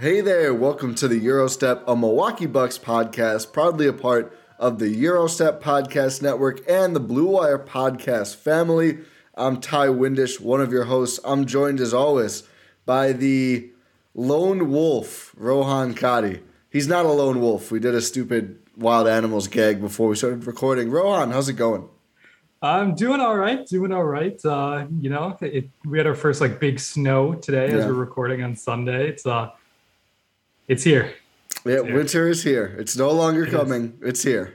Hey there, welcome to the Gyro Step, a Milwaukee Bucks podcast, proudly a part of the Gyro Step Podcast Network and the Blue Wire Podcast family. I'm Ti Windisch, one of your hosts. I'm joined as always by the lone wolf, Rohan Katti. He's not a lone wolf. We did a stupid wild animals gag before we started recording. Rohan, how's it going? I'm doing all right. Doing all right. Uh, you know, it, we had our first like big snow today as we're recording on Sunday. It's uh, it's here. Yeah, here. winter is here. It's no longer It coming. It's here.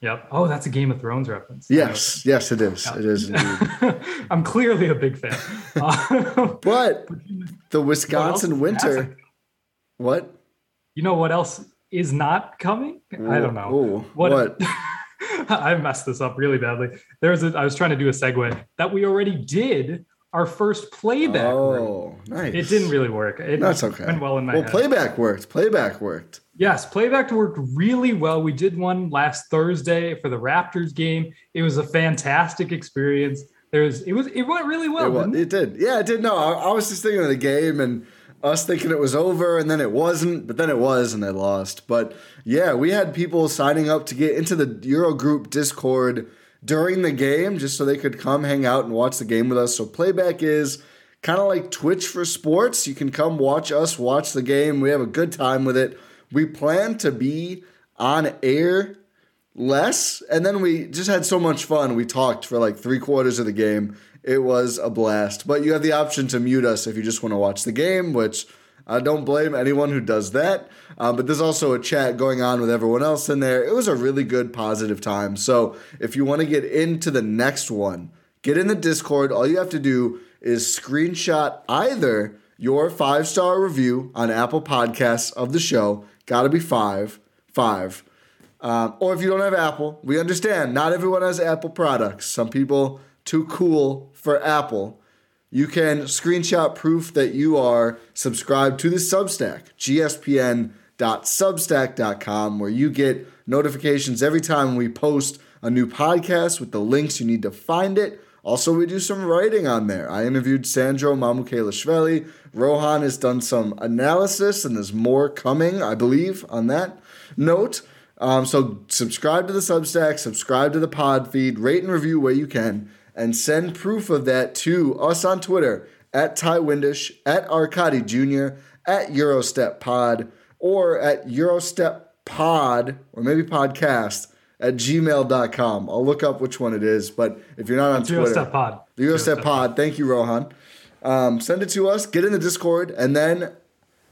Yep. Oh, that's a Game of Thrones reference. Yes, yes, it is. It is indeed. I'm clearly a big fan. Uh, But the Wisconsin winter. What? You know what else is not coming? I don't know. Ooh, What? what? I messed this up really badly. There's a. I was trying to do a segue that we already did our first playback. Oh, nice. It didn't really work. It That's okay. went well in my Well, head. playback worked. Playback worked. Yes, playback worked really well. We did one last Thursday for the Raptors game. It was a fantastic experience. There was it was it went really well. it, wa- didn't it? it did. Yeah, it did. No, I, I was just thinking of the game and us thinking it was over, and then it wasn't, but then it was, and they lost. But yeah, we had people signing up to get into the Eurogroup Discord during the game just so they could come hang out and watch the game with us. So playback is kind of like Twitch for sports. You can come watch us watch the game. We have a good time with it. We plan to be on air less, and then we just had so much fun. We talked for like three quarters of the game. It was a blast. But you have the option to mute us if you just want to watch the game, which I don't blame anyone who does that. Um, but there's also a chat going on with everyone else in there. It was a really good, positive time. So if you want to get into the next one, get in the Discord. All you have to do is screenshot either your five star review on Apple Podcasts of the show. Got to be five, five. Um, or if you don't have Apple, we understand not everyone has Apple products. Some people too cool for Apple. You can screenshot proof that you are subscribed to the Substack, gspn.substack.com, where you get notifications every time we post a new podcast with the links you need to find it. Also, we do some writing on there. I interviewed Sandro Mamukelashvili. Rohan has done some analysis, and there's more coming, I believe, on that note. Um, so subscribe to the Substack, subscribe to the pod feed, rate and review where you can, and send proof of that to us on Twitter at Ti Windisch, at Arcadi Jr., at Gyro Step Pod, or at Gyro Step Pod, or maybe podcast at gmail.com. I'll look up which one it is, but if you're not on Zero Twitter, Step Pod. the Gyro Step Pod. Thank you, Rohan. Um, send it to us. Get in the Discord, and then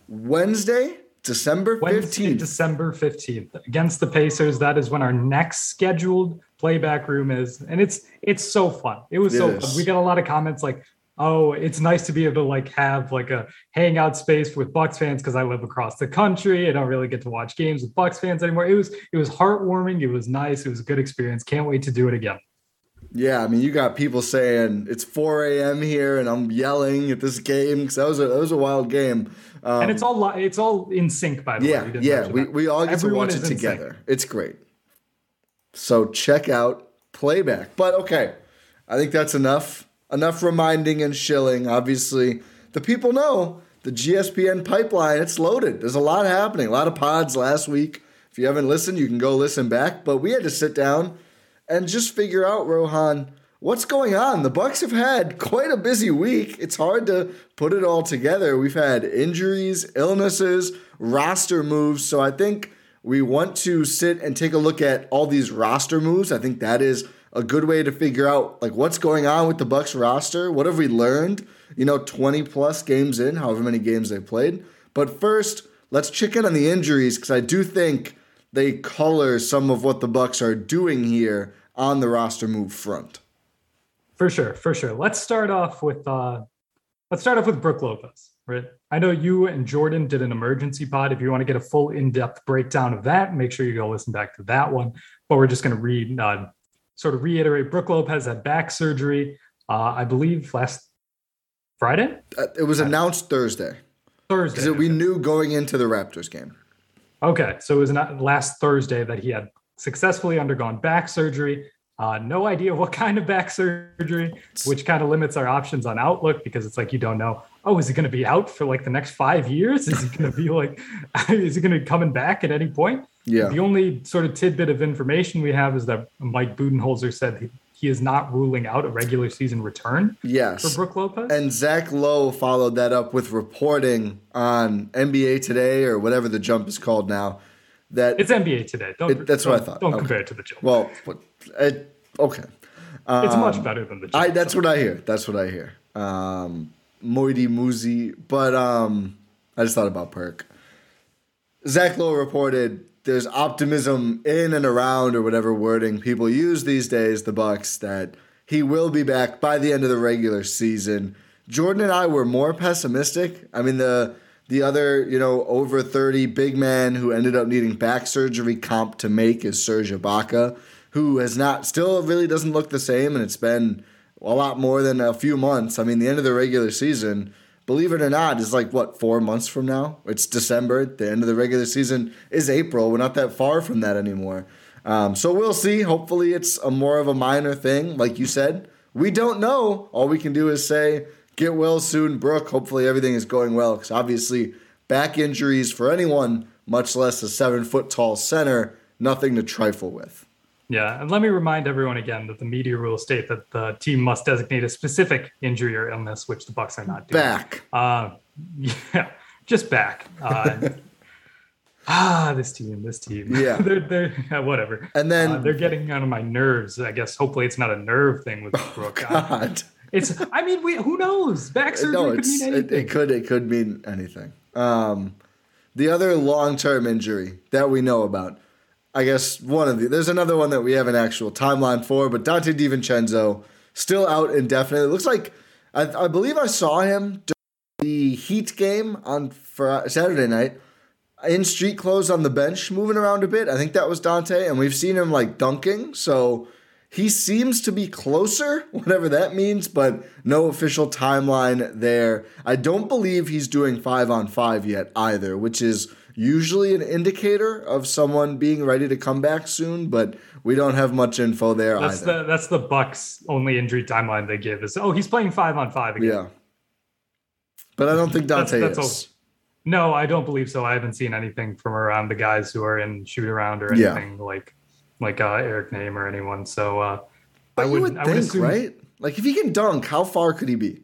Wednesday, December Wednesday, fifteenth. December 15th against the Pacers. That is when our next scheduled playback room is. And it's it's so fun. It was It so is. fun. We got a lot of comments like, oh, it's nice to be able to like have like a hangout space with Bucks fans because I live across the country. I don't really get to watch games with Bucks fans anymore. It was it was heartwarming. It was nice. It was a good experience. Can't wait to do it again. Yeah, I mean, you got people saying it's 4 a.m. here, and I'm yelling at this game because that was a that was a wild game. Um, and it's all li- it's all in sync by the yeah, way. Didn't yeah, we, we all get Everyone to watch it in sync. together. It's great. So check out playback. But okay, I think that's enough. Enough reminding and shilling. Obviously, the people know the GSPN pipeline. It's loaded. There's a lot happening. A lot of pods last week. If you haven't listened, you can go listen back. But we had to sit down and just figure out, Rohan, what's going on. The Bucks have had quite a busy week. It's hard to put it all together. We've had injuries, illnesses, roster moves. So I think we want to sit and take a look at all these roster moves. I think that is a good way to figure out like what's going on with the Bucks roster. What have we learned? You know, 20 plus games in, however many games they played. But first, let's check in on the injuries because I do think they color some of what the Bucks are doing here on the roster move front. For sure, for sure. Let's start off with uh let's start off with Brook Lopez, right? I know you and Jordan did an emergency pod. If you want to get a full in-depth breakdown of that, make sure you go listen back to that one. But we're just going to read, uh, sort of reiterate. Brook Lopez had back surgery, uh, I believe, last Friday, Uh, It was announced Thursday Thursday. because we knew going into the Raptors game. Okay, so it was not last Thursday that he had successfully undergone back surgery. Uh, no idea what kind of back surgery, which kind of limits our options on Outlook because it's like you don't know. Oh, is he going to be out for like the next five years? Is he going to be like, is he going to be coming back at any point? Yeah. The only sort of tidbit of information we have is that Mike Budenholzer said he, he is not ruling out a regular season return Yes. for Brook Lopez. And Zach Lowe followed that up with reporting on NBA Today or whatever the jump is called now. That it's NBA today. Don't, It- that's what I thought. Don't Okay. compare it to the Joe. well, it, okay. it's much better than the Joe. I that's what I hear. That's what I hear. Um, Moody Muzi, but um, I just thought about Perk. Zach Lowe reported there's optimism in and around or whatever wording people use these days. The Bucks that he will be back by the end of the regular season. Jordan and I were more pessimistic. I mean the the other you know over thirty big man who ended up needing back surgery comp to make is Serge Ibaka, who has not still really doesn't look the same, and it's been a lot more than a few months. I mean the end of the regular season believe it or not, is like what four months from now. It's December. The end of the regular season is April. We're not that far from that anymore. Um, so we'll see. Hopefully, it's a more of a minor thing, like you said. We don't know. All we can do is say, "Get well soon, Brook." Hopefully, everything is going well. Because obviously, back injuries for anyone, much less a seven foot tall center, nothing to trifle with. Yeah, and let me remind everyone again that the media rules state that the team must designate a specific injury or illness, which the Bucks are not doing. Back. Uh, yeah, just back. Uh, ah, this team, this team. Yeah. they're they're whatever. And then- Uh, they're getting on my nerves. I guess hopefully it's not a nerve thing with Brook. Uh, God. it's. I mean, we, who knows? Back surgery no, could mean it, it could it could mean anything. Um, the other long term injury that we know about, I guess one of the there's another one that we have an actual timeline for, but Donte DiVincenzo still out indefinitely. It looks like I, I believe I saw him during the Heat game on Saturday night in street clothes on the bench, moving around a bit. I think that was Donte, and we've seen him like dunking. So he seems to be closer, whatever that means, but no official timeline there. I don't believe he's doing five on five yet either, which is usually an indicator of someone being ready to come back soon, but we don't have much info there That's either. the that's the Bucks only injury timeline they give is oh he's playing five on five again. yeah. But I don't think That's- Donte that's is. all. No, I don't believe so. I haven't seen anything from around the guys who are in shoot around or Yeah. anything like like uh, Eric Nehm or anyone. So uh, But I you would, would I would think, assume right? Like if he can dunk, how far could he be?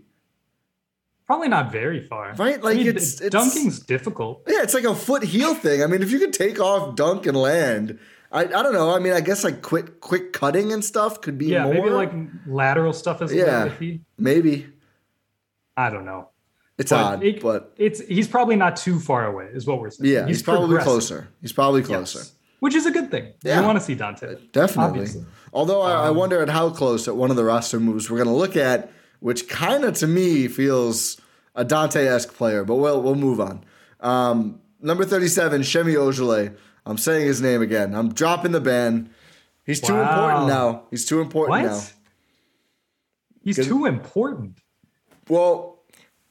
Probably not very far. Right, like, I mean, it's- it's- dunking's difficult. Yeah, it's like a foot heel thing. I mean, if you could take off, dunk, and land, I, I don't know. I mean, I guess like quick quick cutting and stuff could be Yeah, more. maybe like lateral stuff is Yeah. maybe I don't know. it's But odd, it- but It's he's probably not too far away, is what we're saying. yeah, he's, probably closer. He's probably Yes. closer. Which is a good thing. Yeah. We want to see Donte. Definitely. Obviously. Although I, I Um, wonder at how close at one of the roster moves we're going to look at, which kind of to me feels a Donte esque player, but we'll, we'll move on. Um, number 37, Semi Ojeleye. I'm saying his name again. I'm dropping the ban. He's too important now. He's too important What? now. He's too important. Well,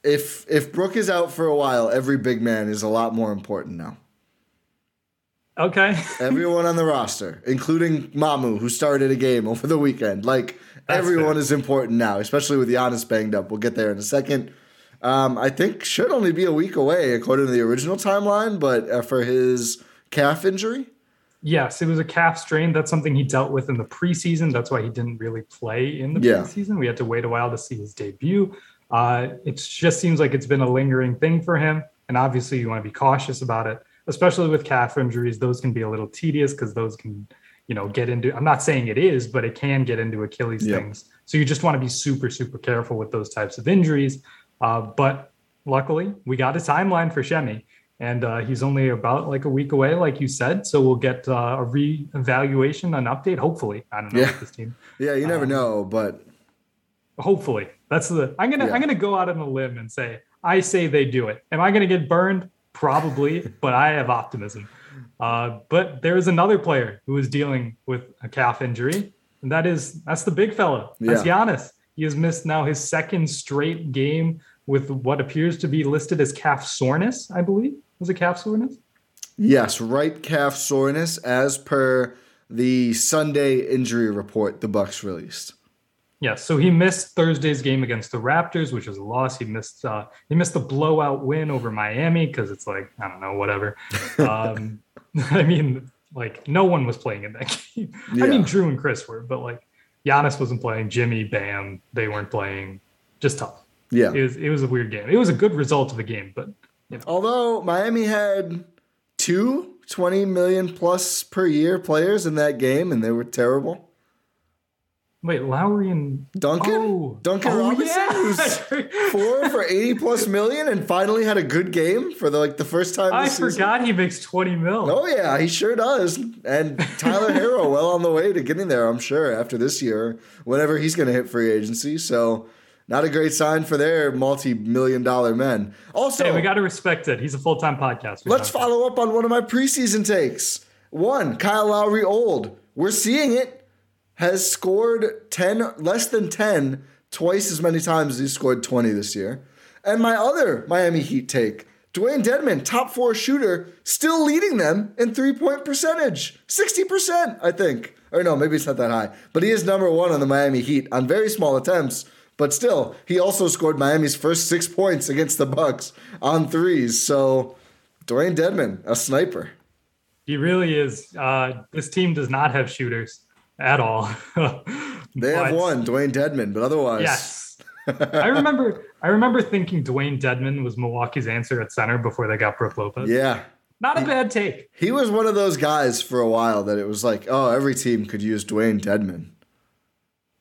if if Brook is out for a while, every big man is a lot more important now. Okay. Everyone on the roster, including Mamu, who started a game over the weekend. Like everyone fair. is important now, especially with Giannis banged up. We'll get there in a second. Um, I think should only be a week away according to the original timeline, but uh, for his calf injury, Yes, it was a calf strain. That's something he dealt with in the preseason. That's why he didn't really play in the Yeah. preseason. We had to wait a while to see his debut. Uh, it just seems like it's been a lingering thing for him. And obviously, you want to be cautious about it, especially with calf injuries. Those can be a little tedious because those can, you know, get into. I'm not saying it is, but it can get into Achilles things. So you just want to be super, super careful with those types of injuries. Uh, but luckily, we got a timeline for Semi and uh, he's only about like a week away, like you said. So we'll get uh, a re-evaluation, an update. Hopefully, I don't know Yeah. this team. yeah, you Um, never know, but Hopefully, that's the. I'm gonna Yeah. I'm gonna go out on a limb and say I say they do it. Am I gonna get burned? Probably, but I have optimism. Uh, but there is another player who is dealing with a calf injury, and that is that's the big fellow. That's Yeah. Giannis. He has missed now his second straight game with what appears to be listed as calf soreness. I believe was it calf soreness. yes, right calf soreness as per the Sunday injury report the Bucks released. Yes, so he missed Thursday's game against the Raptors, which was a loss. He missed uh, he missed the blowout win over Miami because it's like I don't know, whatever. Um, I mean, like no one was playing in that game. I mean, Jrue and Khris were, but like Giannis wasn't playing. Jimmy, Bam, they weren't playing. Just tough. Yeah. It was it was a weird game. It was a good result of a game, but Although Miami had two 20 million plus per year players in that game and they were terrible. Wait, Lowry and Duncan? Oh. Duncan Oh, Robinson, yeah. who's four for 80 plus million and finally had a good game for the like the first time I this season. forgot he makes twenty mil. Oh yeah, he sure does. And Tyler Herro well on the way to getting there, I'm sure, after this year, whenever he's gonna hit free agency. So not a great sign for their multi-million dollar men. Also, Hey, we got to respect it. He's a full time podcast. Let's follow up on one of my preseason takes. One, Kyle Lowry old. We're seeing it. Has scored 10, less than 10, twice as many times as he scored 20 this year. And my other Miami Heat take, Dewayne Dedmon, top four shooter, still leading them in three point percentage. 60%, I think. Or no, maybe it's not that high. But he is number one on the Miami Heat on very small attempts. But still, he also scored Miami's first six points against the Bucks on threes. So Dewayne Dedmon, a sniper. He really is. Uh, this team does not have shooters at all. They have one, Dewayne Dedmon, but otherwise, Yes. I remember I remember thinking Dewayne Dedmon was Milwaukee's answer at center before they got Brook Lopez. yeah. Not a bad take. He was one of those guys for a while that it was like, oh, every team could use Dewayne Dedmon.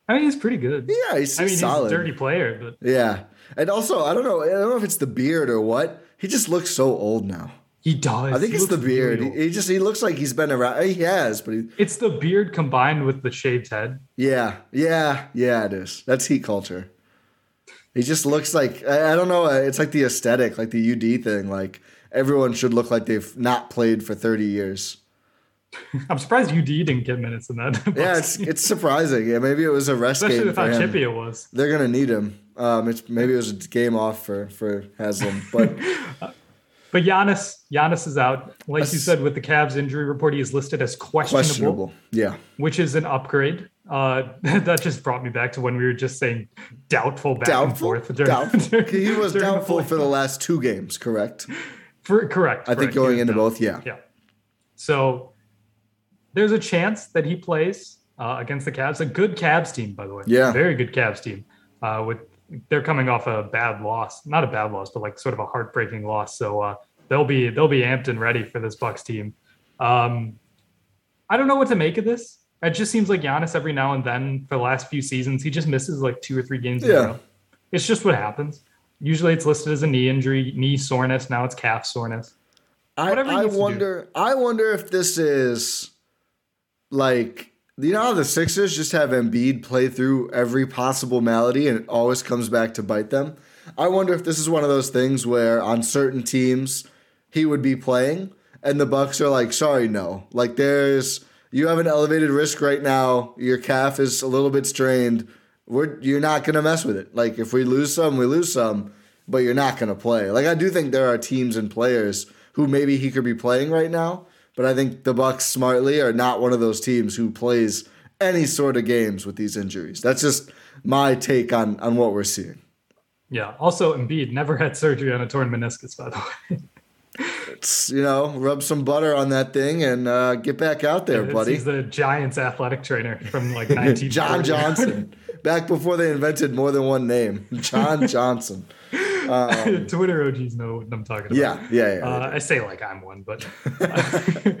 I mean, he's pretty good. Yeah, he's, I mean, solid. he's a dirty player, but Yeah. And also, I don't know, I don't know if it's the beard or what. He just looks so old now. He does. I think He it's the beard. He, just he looks like he's been around. He has, but he, It's the beard combined with the shaved head. yeah, yeah, yeah. It is. That's heat culture. He just looks like I, I don't know. It's like the aesthetic, like the UD thing. Like everyone should look like they've not played for thirty years. I'm surprised UD didn't get minutes in that. Yeah, it's it's surprising. Yeah, maybe it was a rest especially game how chippy it was. They're gonna need him. Um, it's maybe it was a game off for for Haslem, but But Giannis, Giannis is out. Like you said, with the Cavs injury report, he is listed as questionable, questionable. Yeah, which is an upgrade. Uh, that just brought me back to when we were just saying doubtful back doubtful. and forth. during- doubtful. during- he was during the doubtful for the last two games. Correct. For, correct. I think correct. Going into doubtful. both. Yeah. Yeah. So there's a chance that he plays uh, against the Cavs. A good Cavs team, by the way. Yeah. Very good Cavs team. Uh, with they're coming off a bad loss, not a bad loss, but like sort of a heartbreaking loss. So uh, they'll be they'll be amped and ready for this Bucks team. Um, I don't know what to make of this. It just seems like Giannis every now and then for the last few seasons he just misses like two or three games in Yeah. a row. It's just what happens. Usually it's listed as a knee injury, knee soreness. Now it's calf soreness. I, I needs to do. wonder. I wonder if this is like you know how the Sixers just have Embiid play through every possible malady and it always comes back to bite them. I wonder if this is one of those things where on certain teams he would be playing and the Bucks are like, sorry, no. Like there's you have an elevated risk right now. Your calf is a little bit strained. we're you're not gonna mess with it. Like if we lose some, we lose some, but you're not gonna play. Like I do think there are teams and players who maybe he could be playing right now, but I think the Bucks smartly are not one of those teams who plays any sort of games with these injuries. That's just my take on on what we're seeing. Yeah. Also, Embiid never had surgery on a torn meniscus, by the way. It's, you know, rub some butter on that thing and uh, get back out there, It's- buddy. He's the Giants athletic trainer from like 19 John Johnson, back before they invented more than one name. John Johnson. Twitter OGs know what I'm talking about. Yeah, yeah, yeah. Uh, I say like I'm one, but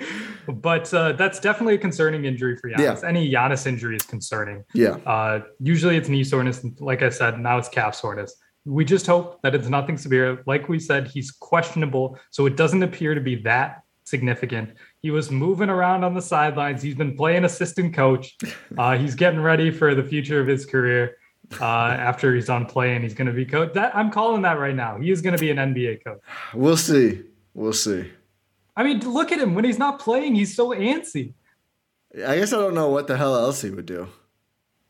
but uh, that's definitely a concerning injury for Giannis. Yeah. Any Giannis injury is concerning. yeah. Uh, usually it's knee soreness. Like I said, now it's calf soreness. We just hope that it's nothing severe. Like we said, he's questionable, so it doesn't appear to be that significant. He was moving around on the sidelines. He's been playing assistant coach. Uh, he's getting ready for the future of his career. Uh, after he's done playing, he's going to be coach. That I'm calling that right now. He is going to be an NBA coach. We'll see. We'll see. I mean, look at him when he's not playing. He's so antsy. I guess I don't know what the hell else he would do.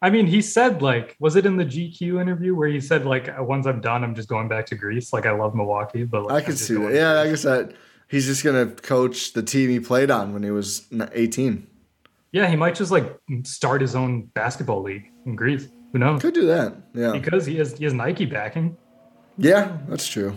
I mean, he said like, was it in the GQ interview where he said like, once I'm done, I'm just going back to Greece. Like, I love Milwaukee, but like, I can see that. Yeah, I guess that he's just gonna coach the team he played on when he was 18. yeah. He might just like start his own basketball league in Greece. Who knows? Could do that. Yeah. Because he has he has Nike backing. Yeah, that's true.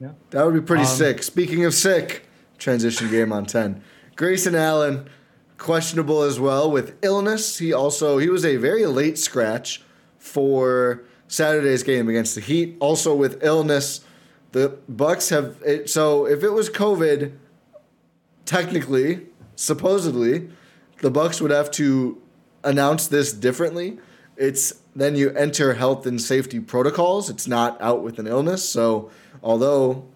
Yeah. That would be pretty Um, sick. Speaking of sick, transition game on 10. Grayson Allen, questionable as well with illness. He also he was a very late scratch for Saturday's game against the Heat. Also with illness, the Bucks have it, so if it was COVID, technically, supposedly, the Bucks would have to announce this differently. It's then you enter health and safety protocols. It's not out with an illness. So, although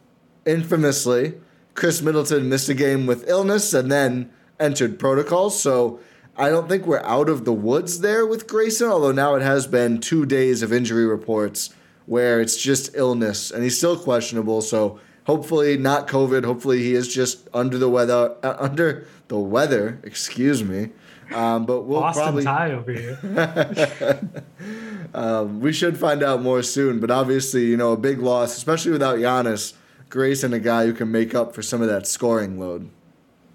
infamously Khris Middleton missed a game with illness and then entered protocols, so I don't think we're out of the woods there with Grayson. Although now it has been two days of injury reports where it's just illness and he's still questionable. So hopefully not COVID. Hopefully he is just under the weather. Uh, under the weather, excuse me. Um, but we'll Boston probably tie over here. um, we should find out more soon. But obviously, you know, a big loss, especially without Giannis. Grayson, a guy who can make up for some of that scoring load.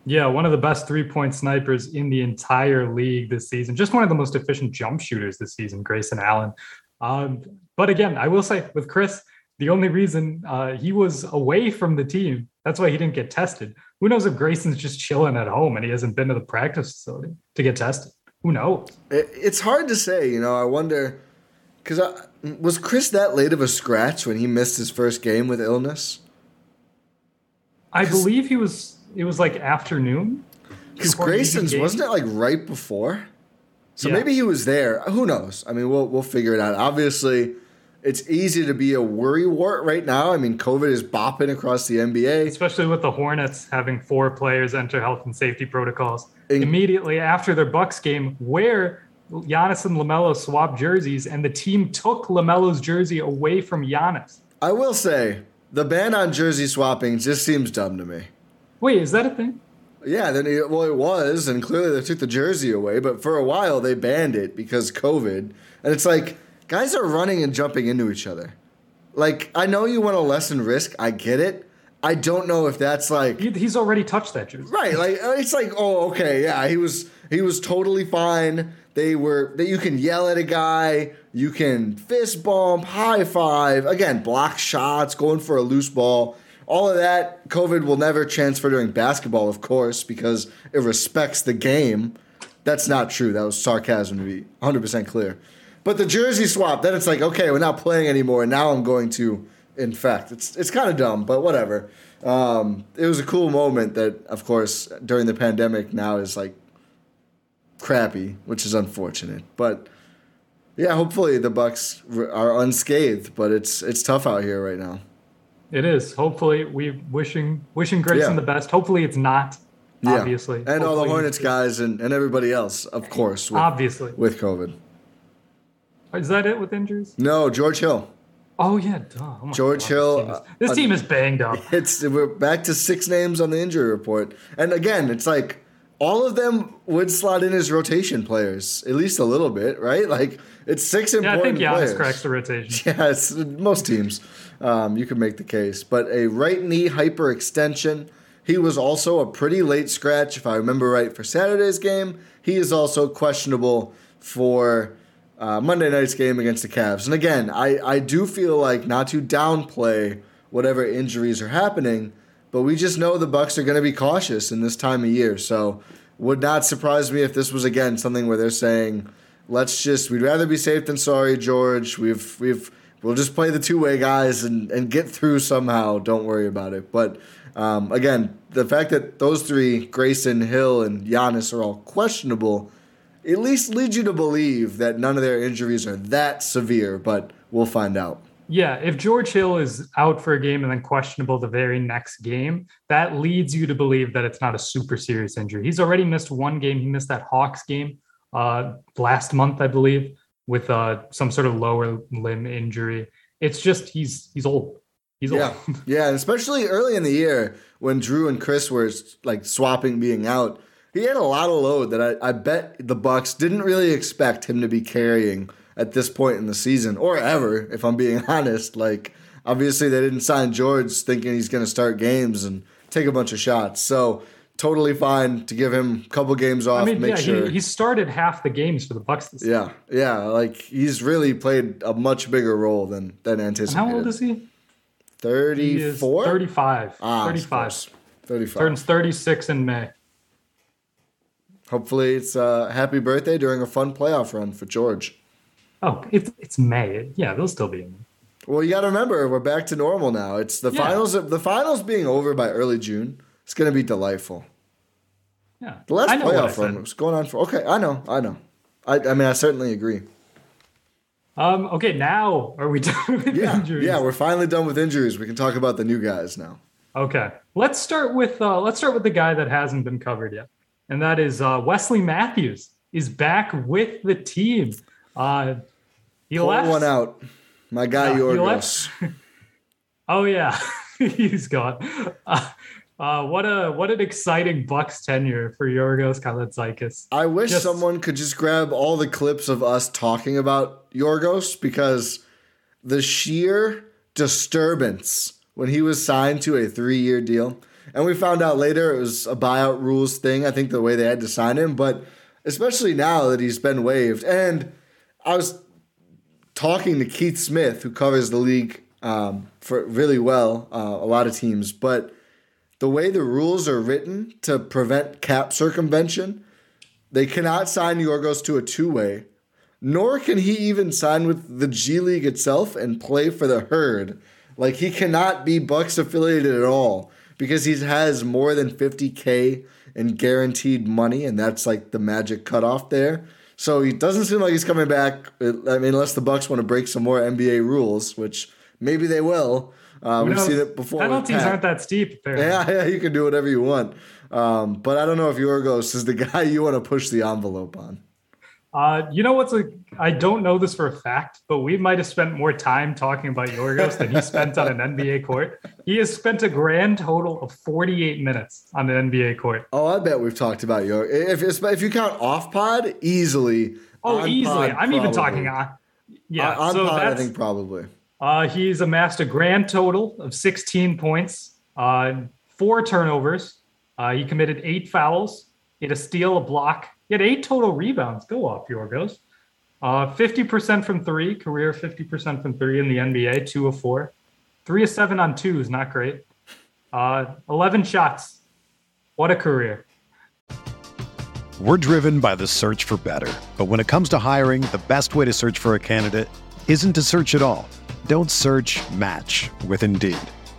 Yeah, one of the best three point snipers in the entire league this season. Just one of the most efficient jump shooters this season, Grayson Allen. Um, but again, I will say with Khris, the only reason uh, he was away from the team, that's why he didn't get tested. Who knows if Grayson's just chilling at home and he hasn't been to the practice facility to get tested? Who knows? It's hard to say, you know. I wonder because was Khris that late of a scratch when he missed his first game with illness? I believe he was. It was like afternoon. Because Grayson's wasn't it like right before? So Yeah. maybe he was there. Who knows? I mean, we'll we'll figure it out. Obviously, it's easy to be a worry wart right now. I mean, COVID is bopping across the NBA. especially with the Hornets having four players enter health and safety protocols In- immediately after their Bucks game, where Giannis and LaMelo swapped jerseys, and the team took LaMelo's jersey away from Giannis. I will say the ban on jersey swapping just seems dumb to me. Wait, is that a thing? Yeah, then it, well, it was, and clearly they took the jersey away. But for a while, they banned it because COVID, and it's like guys are running and jumping into each other. Like I know you want to lessen risk, I get it. I don't know if that's like he's already touched that jersey. right. Like uh, it's like oh okay yeah he was he was totally fine. They were that you can yell at a guy, you can fist bump, high five, again block shots, going for a loose ball. All of that, COVID will never transfer during basketball, of course, because it respects the game. That's not true. That was sarcasm to be 100% clear. But the jersey swap, then it's like, okay, we're not playing anymore. and Now I'm going to infect. It's it's kind of dumb, but whatever. Um, it was a cool moment that, of course, during the pandemic now is like crappy, which is unfortunate. But yeah, hopefully the Bucks are unscathed. But it's it's tough out here right now. It is. Hopefully, we wishing wishing Grayson Yeah. the best. Hopefully, it's not. Yeah. Obviously, and all the Hornets guys and, and everybody else, of course, with, Obviously, with COVID. Is that it with injuries? No, George Hill. Oh yeah, duh. Oh my George God, Hill, This team, is, uh, this uh, team is banged up. It's we're back to six names on the injury report, and again, it's like all of them would slot in as rotation players, at least a little bit, right? Like it's six Yeah, I important think Giannis players. cracks the rotation. Yeah, it's most teams. Um, you can make the case, but a right knee hyperextension. He was also a pretty late scratch, if I remember right, for Saturday's game. He is also questionable for uh, Monday night's game against the Cavs. And again, I, I do feel like not to downplay whatever injuries are happening, but we just know the Bucks are going to be cautious in this time of year. So would not surprise me if this was again something where they're saying, let's just we'd rather be safe than sorry, George. We've we've we'll just play the two way guys and, and get through somehow. Don't worry about it. But um, again, the fact that those three, Grayson, Hill, and Giannis, are all questionable, at least leads you to believe that none of their injuries are that severe. But we'll find out. Yeah, if George Hill is out for a game and then questionable the very next game, that leads you to believe that it's not a super serious injury. He's already missed one game. He missed that Hawks game uh, last month, I believe, with uh, some sort of lower limb injury. It's just he's he's old. He's Yeah, old. yeah, and especially early in the year when Jrue and Khris were like swapping being out, he had a lot of load that I, I bet the Bucks didn't really expect him to be carrying at this point in the season or ever, if I'm being honest. Like, obviously, they didn't sign George thinking he's going to start games and take a bunch of shots. So, totally fine to give him a couple games off. I mean, make yeah, sure. he, he started half the games for the Bucks this season. yeah, yeah, like he's really played a much bigger role than than And anticipated. how old is he? He is Thirty-four. 35. Ah, 35. Thirty-five. Turns 36 in May. Hopefully, it's a happy birthday during a fun playoff run for George. Oh, it's it's May. Yeah, they'll still be in. Well, you got to remember, we're back to normal now. It's the Yeah. finals. The finals being over by early June. It's going to be delightful. Yeah. The last I know what I playoff run was going on for. Okay, I know, I know. I, I mean, I certainly agree. Um, okay, now are we done with Yeah, injuries? yeah, we're finally done with injuries. We can talk about the new guys now. Okay, let's start with uh, let's start with the guy that hasn't been covered yet, and that is uh, Wesley Matthews is back with the team. Uh, he Pull left. one out. My guy Yeah, Yorgos. Oh yeah, he's gone. Uh, uh, what a what an exciting Bucks tenure for Yorgos Kalaitzakis. I wish Just- someone could just grab all the clips of us talking about Yorgos because the sheer disturbance when he was signed to a three year deal. And we found out later it was a buyout rules thing, I think the way they had to sign him, but especially now that he's been waived. And I was talking to Keith Smith, who covers the league um, for really well, uh, a lot of teams, but the way the rules are written to prevent cap circumvention, they cannot sign Yorgos to a two way, nor can he even sign with the G League itself and play for the herd. Like he cannot be Bucks affiliated at all because he has more than 50k in guaranteed money, and that's like the magic cutoff there. So he doesn't seem like he's coming back. I mean, unless the Bucks want to break some more NBA rules, which maybe they will. Uh, we've seen it before. Penalties aren't that steep. Apparently. Yeah, yeah, you can do whatever you want. Um, but I don't know if Yorgos is the guy you want to push the envelope on. Uh, you know what's a? I don't know this for a fact, but we might have spent more time talking about Yorgos than he spent on an NBA court. He has spent a grand total of 48 minutes on an NBA court. Oh, I bet we've talked about Yorgos. If, if you count off pod, easily. Oh, On easily. pod, I'm even talking on. Yeah, on so pod, I think probably. Uh, he's amassed a grand total of 16 points, uh, four turnovers. Uh, he committed eight fouls. He had a steal, a block. He had eight total rebounds. Go off, Yorgos. Uh, 50% from three, career 50% from three in the NBA, two of four. Three of seven on twos, not great. Uh, 11 shots. What a career. We're driven by the search for better. But when it comes to hiring, the best way to search for a candidate isn't to search at all. Don't search match with Indeed.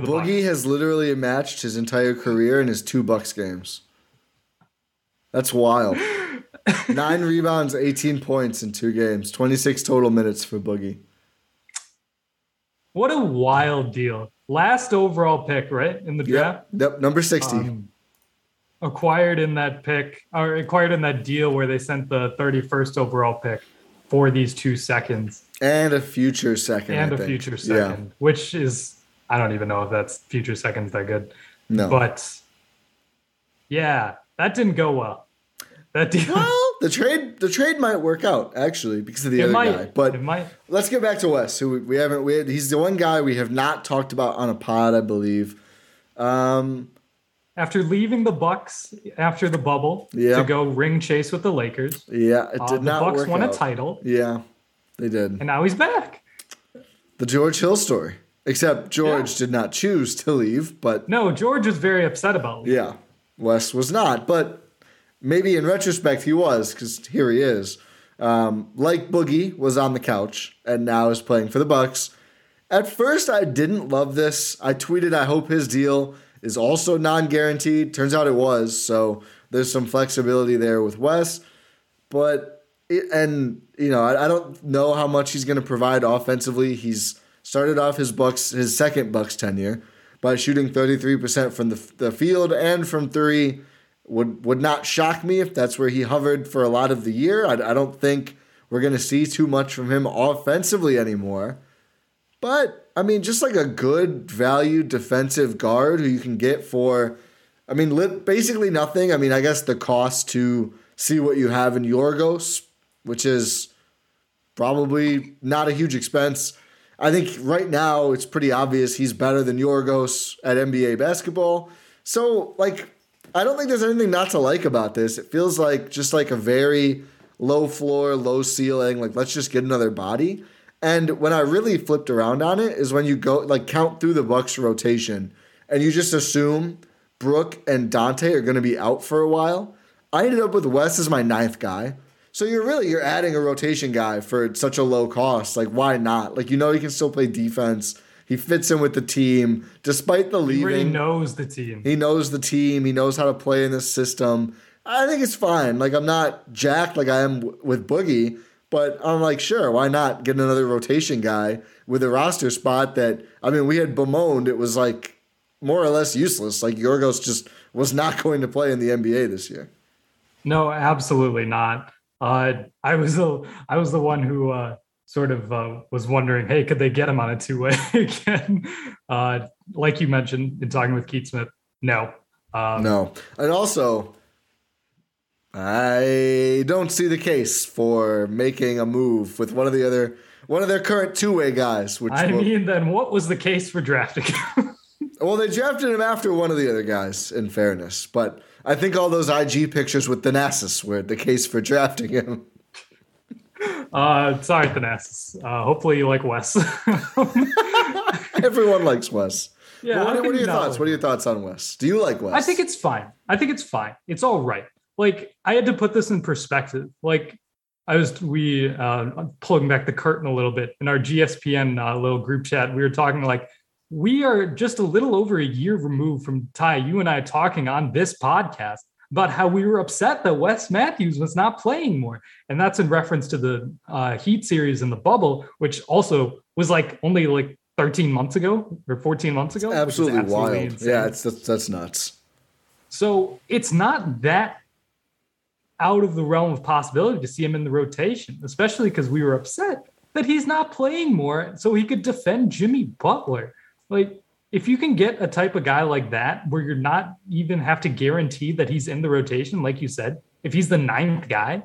Boogie Bucks. has literally matched his entire career in his two Bucks games. That's wild. Nine rebounds, 18 points in two games, 26 total minutes for Boogie. What a wild deal. Last overall pick, right? In the draft. Yep, yep, number 60. Um, acquired in that pick or acquired in that deal where they sent the 31st overall pick for these two seconds and a future second. and I a think. future Yeah. second, which is I don't even know if that's future seconds that good. No. But yeah, that didn't go well. That deal well, the trade the trade might work out actually because of the it other might guy. But it might let's get back to Wes, who we, we haven't. We, he's the one guy we have not talked about on a pod, I believe. Um, after leaving the Bucks after the bubble Yeah. to go ring chase with the Lakers. yeah, it Uh, did the not Bucks work won out. a title, Yeah, they did. and now he's back. The George Hill story. Except George Yeah. did not choose to leave, but No, George was very upset about it. yeah, Wes was not. But maybe in retrospect he was, because here he is. Um, like Boogie was on the couch and now is playing for the Bucks. At first, I didn't love this. I tweeted, "I hope his deal is also non-guaranteed." Turns out it was, so there's some flexibility there with Wes. But it, and you know, I, I don't know how much he's going to provide offensively. He's started off his Bucks his second Bucks tenure by shooting 33% from the, the field and from three. Would would not shock me if that's where he hovered for a lot of the year. I, I don't think we're going to see too much from him offensively anymore. But I mean, just like a good value defensive guard who you can get for, I mean, basically nothing. I mean, I guess the cost to see what you have in Yorgos, which is probably not a huge expense. I think right now it's pretty obvious he's better than Yorgos at NBA basketball. So, like, I don't think there's anything not to like about this. It feels like just like a very low floor, low ceiling. Like, let's just get another body. And when I really flipped around on it is when you go like count through the Bucks rotation and you just assume Brook and Donte are going to be out for a while. I ended up with Wes as my ninth guy. So you're really you're adding a rotation guy for such a low cost. Like why not? Like you know he can still play defense. He fits in with the team despite the leaving. He really knows the team. He knows the team. He knows how to play in this system. I think it's fine. Like I'm not jacked like I am w- with Boogie, but I'm like, sure, why not get another rotation guy with a roster spot that I mean, we had bemoaned it was like more or less useless. Like Yorgos just was not going to play in the NBA this year. No, absolutely not. Uh, I was the I was the one who uh, sort of uh, was wondering, hey, could they get him on a two way again? Uh, like you mentioned in talking with Keith Smith, no. Um, No. And also, I don't see the case for making a move with one of the other one of their current two way guys. Which I will- mean, then what was the case for drafting him? well, they drafted him after one of the other guys. In fairness, but I think all those IG pictures with Thanasis were the case for drafting him. uh, sorry, Thanasis. Uh, hopefully you like Wes. Everyone likes Wes. yeah, what, what are your thoughts? What are your thoughts on Wes? Do you like Wes? I think it's fine. I think it's fine. It's all right. Like I had to put this in perspective. Like I was we uh pulling back the curtain a little bit in our GSPN uh, little group chat. We were talking like we are just a little over a year removed from Ti, you and I talking on this podcast about how we were upset that Wes Matthews was not playing more. And that's in reference to the uh, Heat series in the bubble, which also was like only like 13 months ago or 14 months ago. is absolutely, wild. insane. Yeah, it's that's, that's nuts. So it's not that out of the realm of possibility to see him in the rotation, especially because we were upset that he's not playing more so he could defend Jimmy Butler. Like, if you can get a type of guy like that where you're not even have to guarantee that he's in the rotation, like you said, if he's the ninth guy,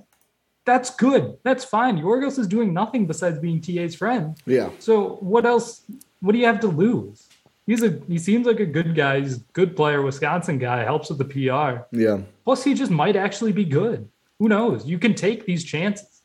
that's good. That's fine. Yorgos is doing nothing besides being TA's friend. Yeah. So what else? What do you have to lose? He's a he seems like a good guy. He's a good player, Wisconsin guy, helps with the PR. Yeah. Plus, he just might actually be good. Who knows? You can take these chances.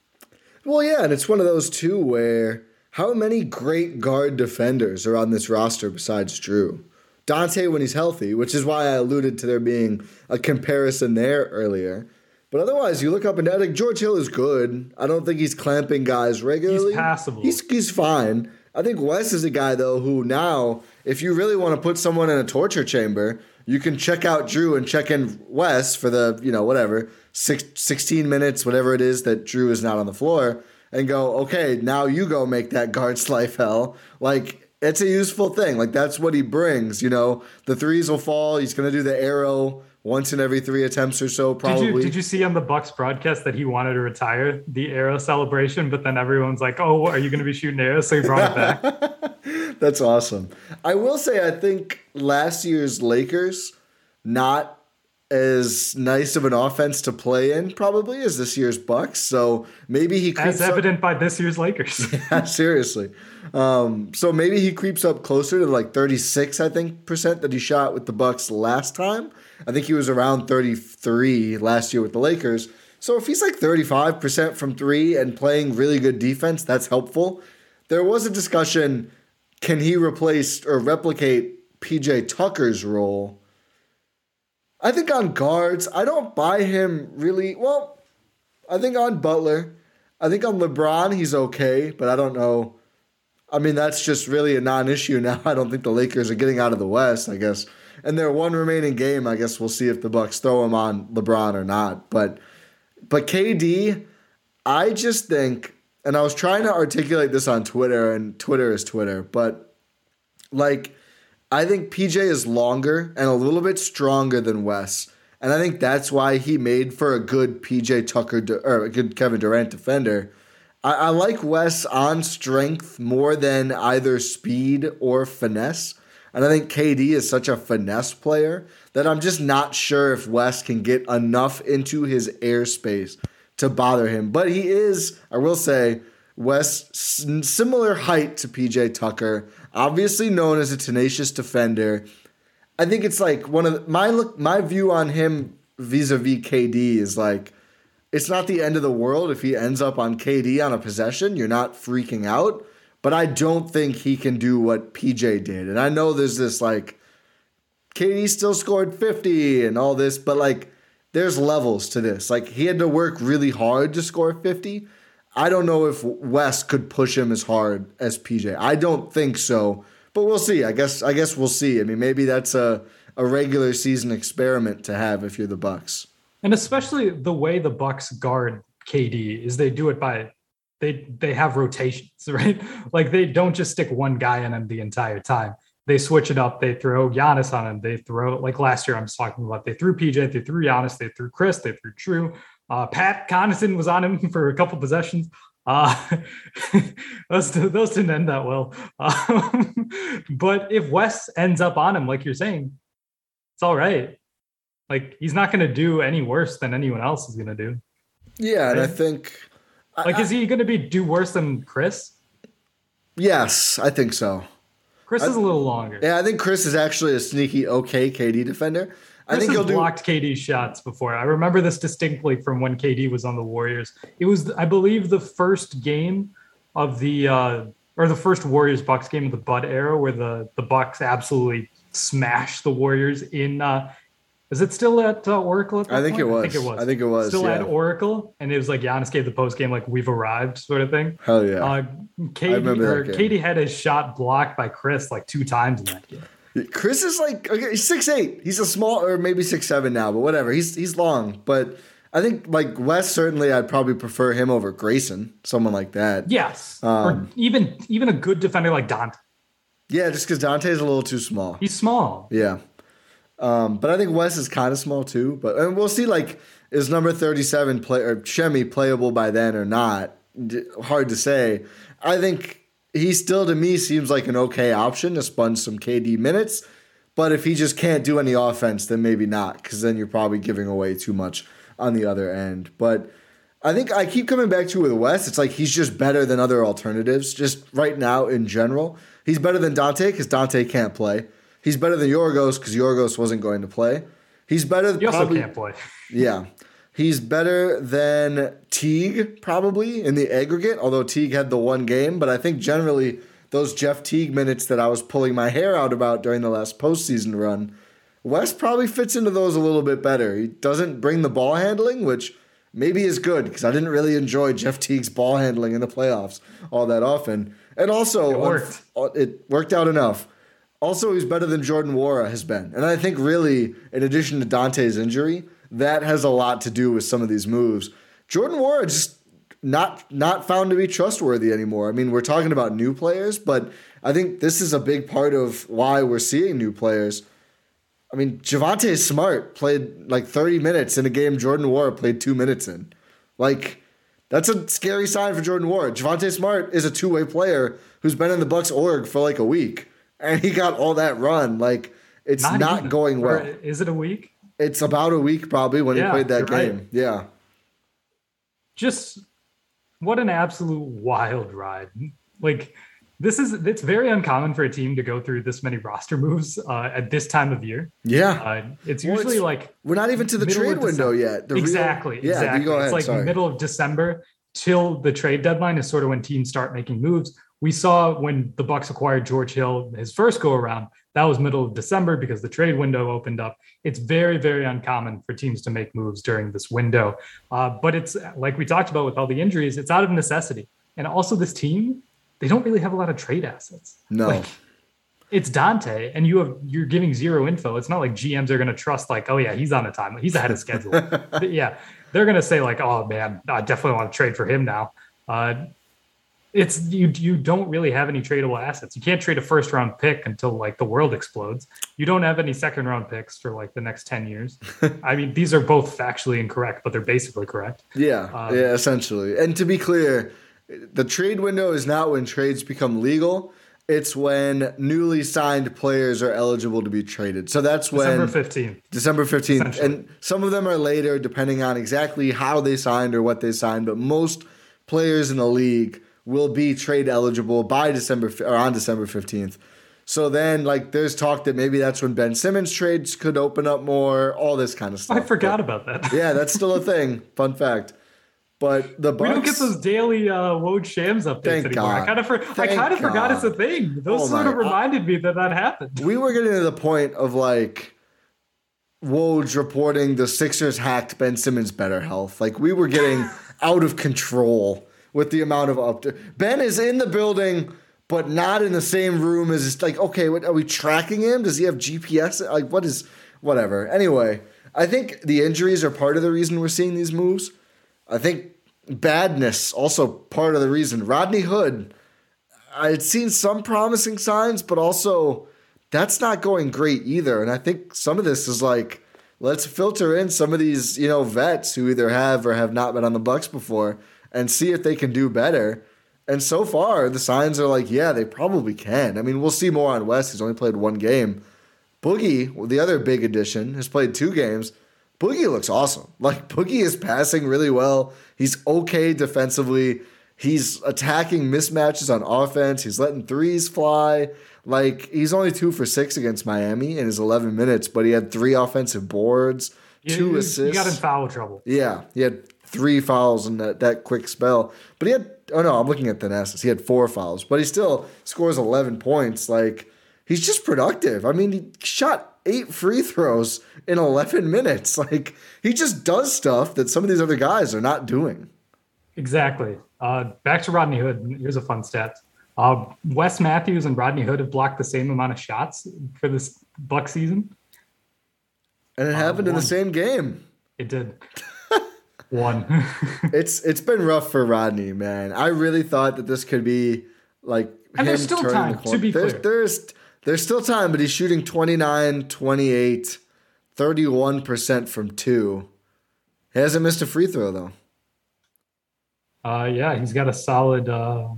Well, yeah, and it's one of those too where how many great guard defenders are on this roster besides Jrue? Donte when he's healthy, which is why I alluded to there being a comparison there earlier. But otherwise, you look up and down. Like George Hill is good. I don't think he's clamping guys regularly. He's passable. He's he's fine. I think Wes is a guy though who now, if you really want to put someone in a torture chamber, you can check out Jrue and check in Wes for the you know whatever six, 16 minutes, whatever it is that Jrue is not on the floor, and go okay. Now you go make that guard's life hell. Like it's a useful thing. Like that's what he brings. You know, the threes will fall. He's gonna do the arrow once in every three attempts or so. Probably. Did you, did you see on the Bucks broadcast that he wanted to retire the arrow celebration, but then everyone's like, "Oh, are you going to be shooting arrows?" So he brought it back. That's awesome. I will say, I think last year's Lakers not as nice of an offense to play in probably as this year's Bucks. So maybe he as evident up. by this year's Lakers. yeah, seriously. Um, so maybe he creeps up closer to like 36, I think, percent that he shot with the Bucks last time. I think he was around 33 last year with the Lakers. So if he's like 35% from three and playing really good defense, that's helpful. There was a discussion can he replace or replicate PJ Tucker's role? I think on guards, I don't buy him really. Well, I think on Butler, I think on LeBron, he's okay, but I don't know. I mean, that's just really a non issue now. I don't think the Lakers are getting out of the West, I guess. And their one remaining game, I guess we'll see if the Bucks throw him on LeBron or not. But but KD, I just think, and I was trying to articulate this on Twitter, and Twitter is Twitter, but like I think PJ is longer and a little bit stronger than Wes. And I think that's why he made for a good PJ Tucker or a good Kevin Durant defender. I, I like Wes on strength more than either speed or finesse. And I think KD is such a finesse player that I'm just not sure if Wes can get enough into his airspace to bother him. But he is, I will say, Wes similar height to PJ Tucker obviously known as a tenacious defender. I think it's like one of the, my look my view on him vis-a-vis KD is like it's not the end of the world if he ends up on KD on a possession. You're not freaking out, but I don't think he can do what PJ did. And I know there's this like KD still scored 50 and all this, but like there's levels to this. Like he had to work really hard to score 50 I don't know if Wes could push him as hard as PJ. I don't think so, but we'll see. I guess I guess we'll see. I mean, maybe that's a a regular season experiment to have if you're the Bucks. And especially the way the Bucks guard KD is they do it by they they have rotations, right? Like they don't just stick one guy in him the entire time. They switch it up. They throw Giannis on him. They throw like last year. I'm talking about. They threw PJ. They threw Giannis. They threw Khris. They threw Jrue. Uh, Pat Connaughton was on him for a couple possessions. Uh, those, those didn't end that well. Um, but if Wes ends up on him, like you're saying, it's all right. Like he's not going to do any worse than anyone else is going to do. Yeah, and I think like I, is he going to be do worse than Khris? Yes, I think so. Khris I, is a little longer. Yeah, I think Khris is actually a sneaky okay KD defender. I think he'll blocked do... KD shots before. I remember this distinctly from when KD was on the Warriors. It was, I believe, the first game of the uh, or the first Warriors Bucks game of the Bud era, where the the Bucks absolutely smashed the Warriors in. Uh, is it still at uh, Oracle? At I think point? it was. I think it was. I think it was. Still yeah. at Oracle, and it was like Giannis gave the post game like "We've arrived" sort of thing. Hell yeah! Uh, KD, or KD had his shot blocked by Khris like two times in that game. Khris is like okay, he's six eight. He's a small or maybe six seven now, but whatever. He's he's long, but I think like Wes certainly I'd probably prefer him over Grayson, someone like that. Yes, um, or even even a good defender like Donte. Yeah, just because Donte's a little too small. He's small. Yeah. Um, but I think Wes is kind of small too. But and we'll see. Like, is number thirty-seven play or Semi playable by then or not? D- hard to say. I think he still to me seems like an okay option to sponge some KD minutes. But if he just can't do any offense, then maybe not, because then you're probably giving away too much on the other end. But I think I keep coming back to with Wes. It's like he's just better than other alternatives. Just right now in general, he's better than Donte because Donte can't play. He's better than Yorgos because Yorgos wasn't going to play. He's better. He also probably, can't play. Yeah. He's better than Teague, probably, in the aggregate, although Teague had the one game. But I think generally, those Jeff Teague minutes that I was pulling my hair out about during the last postseason run, Wes probably fits into those a little bit better. He doesn't bring the ball handling, which maybe is good because I didn't really enjoy Jeff Teague's ball handling in the playoffs all that often. And also, It worked. Uh, it worked out enough. Also, he's better than Jordan Nwora has been. And I think, really, in addition to Donte's injury, that has a lot to do with some of these moves. Jordan Nwora just not not found to be trustworthy anymore. I mean, we're talking about new players, but I think this is a big part of why we're seeing new players. I mean, Javonte Smart played like 30 minutes in a game Jordan Nwora played two minutes in. Like, that's a scary sign for Jordan Nwora. Javonte Smart is a two-way player who's been in the Bucks org for like a week, and he got all that run. Like, it's not, even. going well. Is it a week? It's about a week probably when he played that you're right. game. Yeah. just what an absolute wild ride. Like this is it's very uncommon for a team to go through this many roster moves uh, at this time of year. Yeah. Uh, it's Well, usually it's- like We're not even to the trade window yet. The real- exactly, yeah, exactly. ahead. It's like Sorry. middle of December till the trade deadline is sort of when teams start making moves. We saw when the Bucks acquired George Hill his first go around. That was middle of December because the trade window opened up. It's very, very uncommon for teams to make moves during this window. Uh, but it's like we talked about with all the injuries, it's out of necessity. And also, this team, they don't really have a lot of trade assets. No. Like, it's Donte, and you have you're giving zero info. It's not like GMs are going to trust like, oh yeah, he's on a time, he's ahead of schedule. Yeah, they're going to say like, oh man, I definitely want to trade for him now. Uh, it's you you don't really have any tradable assets. You can't trade a first round pick until like the world explodes. You don't have any second round picks for like the next 10 years. I mean, these are both factually incorrect, but they're basically correct. Yeah, Um, yeah, essentially. And to be clear, the trade window is not when trades become legal. It's when newly signed players are eligible to be traded. So that's when December 15th. December 15th. And some of them are later, depending on exactly how they signed or what they signed. But most players in the league will be trade eligible by December or on December 15th. So then, like, there's talk that maybe that's when Ben Simmons trades could open up more, all this kind of stuff. I forgot But- about that. yeah, that's still a thing. Fun fact. But the Bucks, We don't get those daily uh, Woj Shams updates Thank anymore. I kind of for, I kind of forgot it's a thing. Those Oh sort of reminded me that that happened. we were getting to the point of like Woj reporting the Sixers hacked Ben Simmons' better health. Like we were getting out of control with the amount of up. Ben is in the building, but not in the same room as like. Okay, what are we tracking him? Does he have GPS? Like what is whatever? Anyway, I think the injuries are part of the reason we're seeing these moves. I think badness also part of the reason. Rodney Hood. I had seen some promising signs, but also that's not going great either. And I think some of this is like, let's filter in some of these, you know, vets who either have or have not been on the Bucks before and see if they can do better. And so far, the signs are like, yeah, they probably can. I mean, we'll see more on Wes. He's only played one game. Boogie, the other big addition, has played two games. Boogie looks awesome. Like Boogie is passing really well. He's okay defensively. He's attacking mismatches on offense. He's letting threes fly. Like he's only two for six against Miami in his 11 minutes, but he had three offensive boards, You- two assists. You got in foul trouble. Yeah, he had three fouls in that, that quick spell. But he had, oh no, I'm looking at the Thanasis. He had four fouls, but he still scores 11 points. Like, he's just productive. I mean, he shot eight free throws in 11 minutes. Like, he just does stuff that some of these other guys are not doing. Exactly. Uh, back to Rodney Hood. Here's a fun stat. Uh, Wes Matthews and Rodney Hood have blocked the same amount of shots for this Buck season. And it happened in the same game. It did. One. It's it's been rough for Rodney, man. I really thought that this could be like And there's still time, the to be there's, clear. there's there's still time, but he's shooting 29, 28. 31% from two. He hasn't missed a free throw, though. Uh, yeah, he's got a solid uh,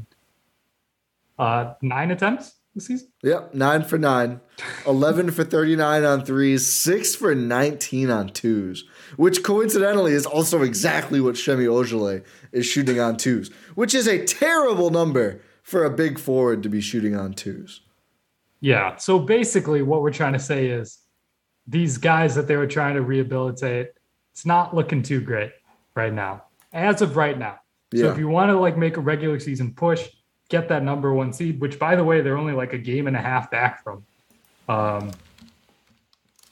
uh, nine attempts this season. Yep, nine for nine, 11 for 39 on threes, six for 19 on twos, which coincidentally is also exactly what Semi Ojeleye is shooting on twos, which is a terrible number for a big forward to be shooting on twos. Yeah. So basically, what we're trying to say is these guys that they were trying to rehabilitate, it's not looking too great right now, as of right now. So Yeah. if you want to like make a regular season push, get that number one seed, which by the way, they're only like a game and a half back from. Um,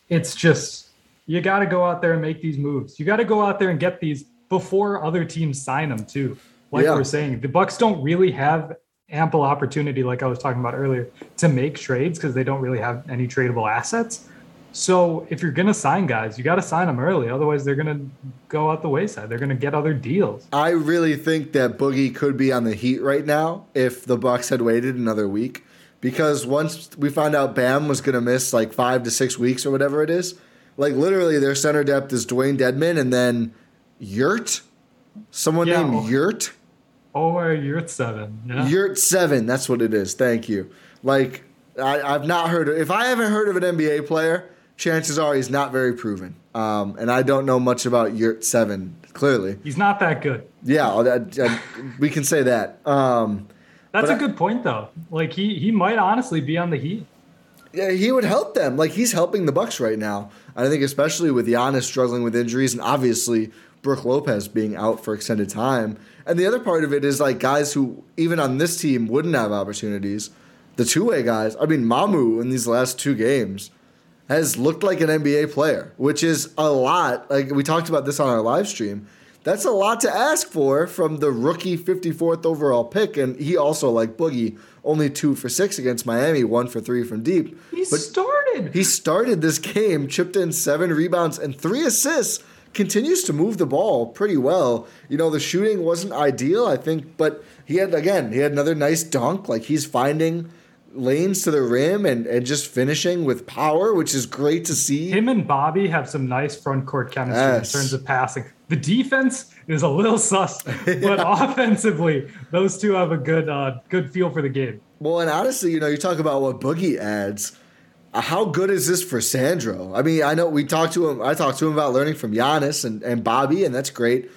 it's just you got to go out there and make these moves. You got to go out there and get these before other teams sign them too. Like Yeah. we're saying, the Bucks don't really have ample opportunity, like I was talking about earlier, to make trades because they don't really have any tradable assets. So if you're gonna sign guys, you got to sign them early. Otherwise, they're gonna go out the wayside. They're gonna get other deals. I really think that Boogie could be on the Heat right now if the Bucks had waited another week. Because once we found out Bam was going to miss like five to six weeks or whatever it is, like literally their center depth is Dewayne Dedmon and then Yurt, someone Yeah. named Yurt. Or you're seven. Yeah. Yurtseven, that's what it is. Thank you. Like I, I've not heard. Of, if I haven't heard of an NBA player, chances are he's not very proven. Um, and I don't know much about Yurtseven. Clearly, He's not that good. yeah, I- I- we can say that. Um, That's a I- good point, though. Like he he might honestly be on the Heat. He would help them. Like he's helping the Bucks right now. I think especially with Giannis struggling with injuries and obviously Brook Lopez being out for extended time. And the other part of it is like guys who even on this team wouldn't have opportunities. The two way guys. I mean, Mamu in these last two games has looked like an NBA player, which is a lot. Like we talked about this on our live stream. That's a lot to ask for from the rookie 54th overall pick. And he also, like Boogie, only two for six against Miami, one for three from deep. He But started. he started this game, chipped in seven rebounds and three assists, continues to move the ball pretty well. You know, the shooting wasn't ideal, I think, but he had, again, he had another nice dunk. Like he's finding lanes to the rim and, and just finishing with power, which is great to see. Him and Bobby have some nice front court chemistry Yes. in terms of passing. The defense is a little sus, but offensively, those two have a good uh, good feel for the game. Well, and honestly, you know, you talk about what Boogie adds. Uh, How good is this for Sandro? I mean, I know we talked to him. I talked to him about learning from Giannis and, and Bobby, and that's great.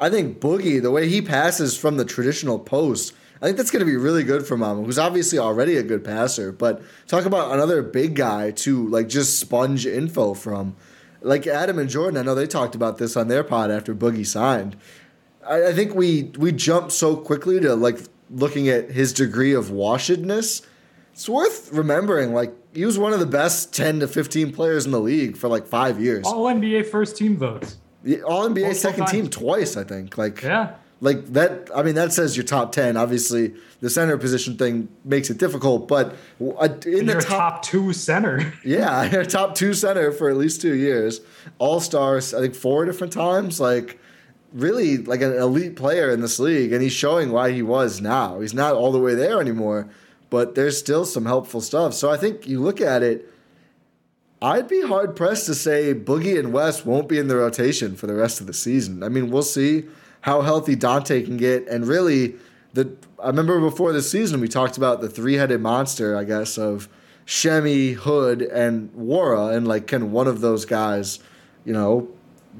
I think Boogie, the way he passes from the traditional post, I think that's going to be really good for Mamu, who's obviously already a good passer. But talk about another big guy to like just sponge info from, like Adam and Jordan. I know they talked about this on their pod after Boogie signed. I, I think we we jumped so quickly to like looking at his degree of washedness. It's worth remembering, like he was one of the best ten to fifteen players in the league for like five years. All NBA first team votes. All NBA multiple second times. team twice, I think. Like Yeah. Like that. I mean, that says your top ten. Obviously, the center position thing makes it difficult, but in the top, top two center. yeah, top two center for at least two years, all stars. I think four different times. Like really, like an elite player in this league, and he's showing why he was now. He's not all the way there anymore, but there's still some helpful stuff. So I think you look at it. I'd be hard pressed to say Boogie and Wes won't be in the rotation for the rest of the season. I mean, we'll see how healthy Donte can get, and really, the I remember before the season we talked about the three-headed monster, I guess, of Semi, Hood, and Nwora, and like, can one of those guys, you know,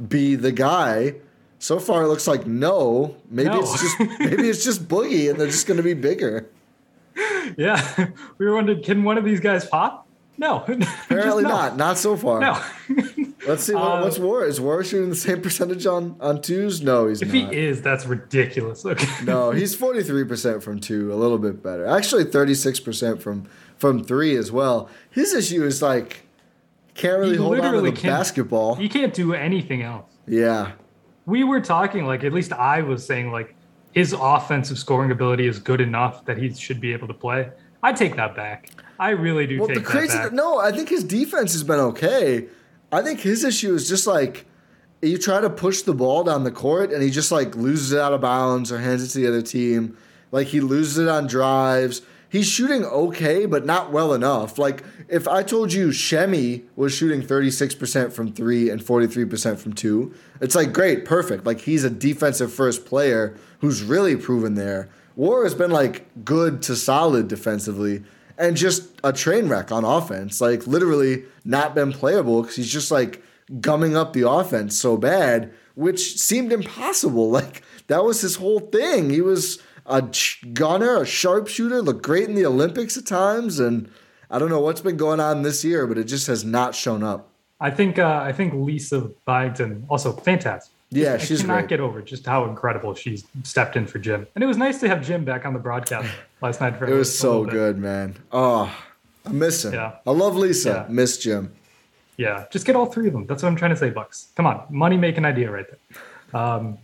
be the guy? So far, it looks like no. Maybe No. it's just maybe it's just Boogie, and they're just going to be bigger. yeah. We were wondering, can one of these guys pop? No. Apparently Just no. not. Not so far. No. Let's see what, Uh, what's War. Is War shooting the same percentage on on twos? No, he's if not. he is, that's ridiculous. Okay. no, he's forty three percent from two, a little bit better. Actually, thirty six percent from from three as well. His issue is like can't really He hold on to the basketball. He can't do anything else. yeah, we were talking like at least I was saying like his offensive scoring ability is good enough that he should be able to play. I take that back. I really do Well, take the crazy that back. no, I think his defense has been okay. I think his issue is just like you try to push the ball down the court and he just like loses it out of bounds or hands it to the other team. Like he loses it on drives. He's shooting okay, but not well enough. Like if I told you Semi was shooting 36% from three and 43% from two, it's like great, perfect. Like he's a defensive first player who's really proven there. War has been like good to solid defensively and just a train wreck on offense. Like literally not been playable because he's just like gumming up the offense so bad, which seemed impossible. Like that was his whole thing. He was a gunner, a sharpshooter, looked great in the Olympics at times, and I don't know what's been going on this year, but it just has not shown up. I think uh, I think Lisa Byington also fantastic. Yeah, I she's cannot great. get over just how incredible she's stepped in for Jim, and it was nice to have Jim back on the broadcast last night. For It was so good, man. Oh, I miss him. Yeah. I love Lisa. Yeah. Miss Jim. Yeah, just get all three of them. That's what I'm trying to say, Bucks. Come on, money making idea right there. Um,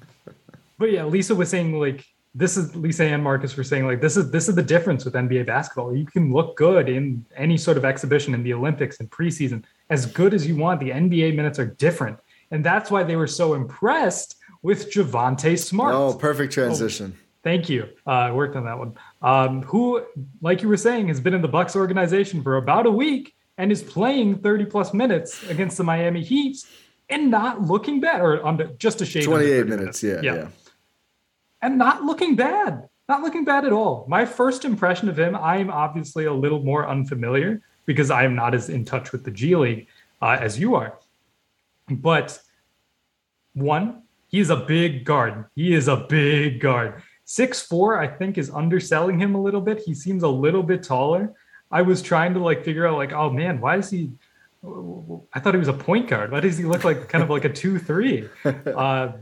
but yeah, Lisa was saying like this is Lisa and Marques were saying like this is this is the difference with NBA basketball. You can look good in any sort of exhibition in the Olympics and preseason, as good as you want. The NBA minutes are different, and that's why they were so impressed with Javonte Smart. Oh, perfect transition. Thank you. Uh, I worked on that one. Um, who, like you were saying, has been in the Bucks organization for about a week and is playing 30 plus minutes against the Miami Heat and not looking bad, or under just a shade. 28 30 minutes. Yeah, yeah. and not looking bad. Not looking bad at all. My first impression of him, I'm obviously a little more unfamiliar because I am not as in touch with the G League uh, as you are. But one, he's a big guard. He is a big guard. Six four, I think, is underselling him a little bit. He seems a little bit taller. I was trying to like figure out like, oh man, why is he? I thought he was a point guard. Why does he look like kind of like a two three? Uh,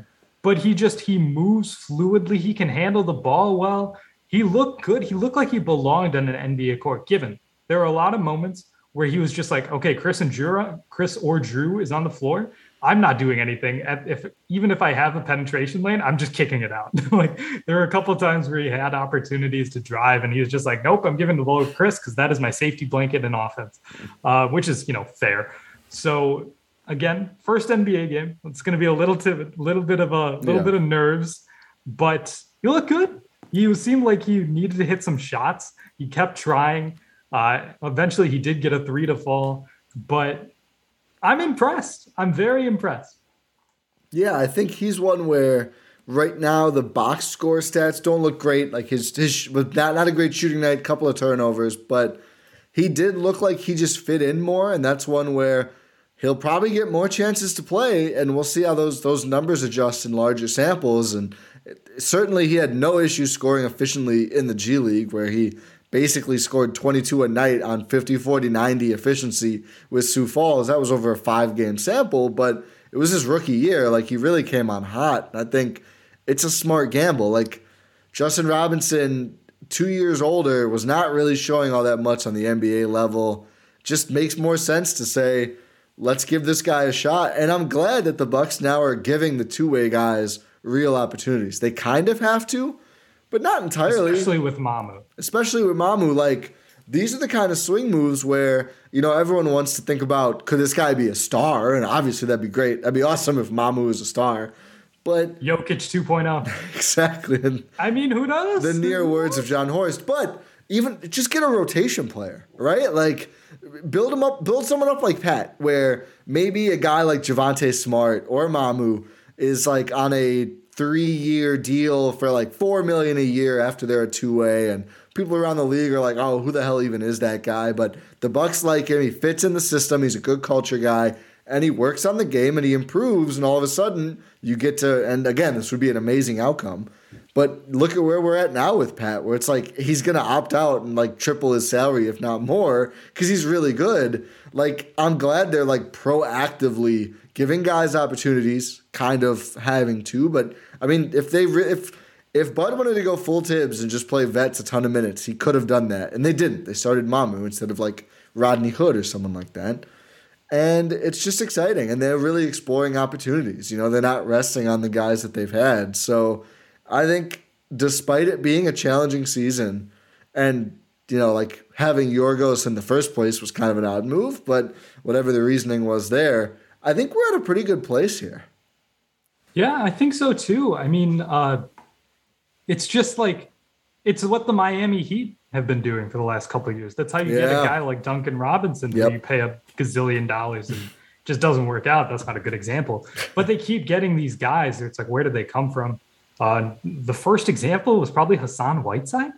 but he just he moves fluidly. He can handle the ball well. He looked good. He looked like he belonged on an NBA court. Given there were a lot of moments where he was just like, okay, Khris and Jrue, Khris or Jrue is on the floor. I'm not doing anything. If even if I have a penetration lane, I'm just kicking it out. like there were a couple times where he had opportunities to drive, and he was just like, "Nope, I'm giving the ball to Khris because that is my safety blanket in offense," uh, which is you know fair. So again, first NBA game. It's going to be a little t- little bit of a little Yeah. bit of nerves, but you look good. You seemed like you needed to hit some shots. He kept trying. Uh, eventually, he did get a three to fall, but I'm impressed. I'm very impressed. Yeah, I think he's one where right now the box score stats don't look great. Like his his not not a great shooting night, couple of turnovers, but he did look like he just fit in more, and that's one where he'll probably get more chances to play, and we'll see how those those numbers adjust in larger samples. And certainly, he had no issue scoring efficiently in the G League, where he basically scored 22 a night on 50, 40, 90 efficiency with Sioux Falls. That was over a five game sample, but it was his rookie year. Like he really came on hot. I think it's a smart gamble. Like Justin Robinson, two years older, was not really showing all that much on the NBA level. Just makes more sense to say, let's give this guy a shot. And I'm glad that the Bucks now are giving the two way guys real opportunities. They kind of have to, but not entirely especially with Mamu. especially with Mamu, like these are the kind of swing moves where you know everyone wants to think about could this guy be a star, and obviously that'd be great. That'd be awesome if Mamu was a star, but Jokic 2.0. exactly I mean, who knows? the near words of Jon Horst. But even just get a rotation player, right? Like build him up, build someone up like Pat, where maybe a guy like Javonte Smart or Mamu is like on a three-year deal for like four million a year after they're a two-way, and people around the league are like, "Oh, who the hell even is that guy?" But the Bucks like him. He fits in the system. He's a good culture guy, and he works on the game and he improves. And all of a sudden, you get to. And again, this would be an amazing outcome. But look at where we're at now with Pat, where it's like he's gonna opt out and like triple his salary, if not more, because he's really good. Like I'm glad they're like proactively giving guys opportunities, kind of having to. But I mean, if they re- if if Bud wanted to go full Thibs and just play vets a ton of minutes, he could have done that, and they didn't. They started Mamu instead of like Rodney Hood or someone like that. And it's just exciting, and they're really exploring opportunities. You know, they're not resting on the guys that they've had. So I think, despite it being a challenging season, and you know, like having Yorgos in the first place was kind of an odd move, but whatever the reasoning was there, I think we're at a pretty good place here. Yeah, I think so too. I mean, uh, it's just like it's what the Miami Heat have been doing for the last couple of years. That's how you get a guy like Duncan Robinson, Yep. you pay a gazillion dollars and just doesn't work out. That's not a good example. But they keep getting these guys. It's like, where did they come from? Uh, the first example was probably Hassan Whiteside.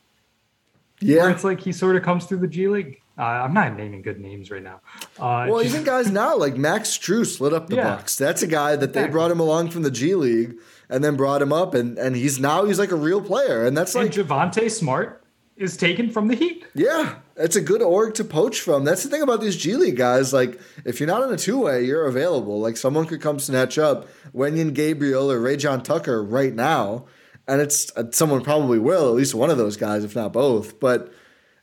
Where Yeah. it's like he sort of comes through the G League. Uh, I'm not naming good names right now. Uh, Well, just- even guys now like Max Strus lit up the Yeah. Bucks. That's a guy that they brought him along from the G League and then brought him up, and and he's now he's like a real player, and that's and like Javonte Smart is taken from the Heat. yeah, it's a good org to poach from. That's the thing about these G League guys. Like if you're not in a two way, you're available. Like someone could come snatch up Wenyen Gabriel or Rayjon Tucker right now, and it's uh, someone probably will at least one of those guys, if not both, but.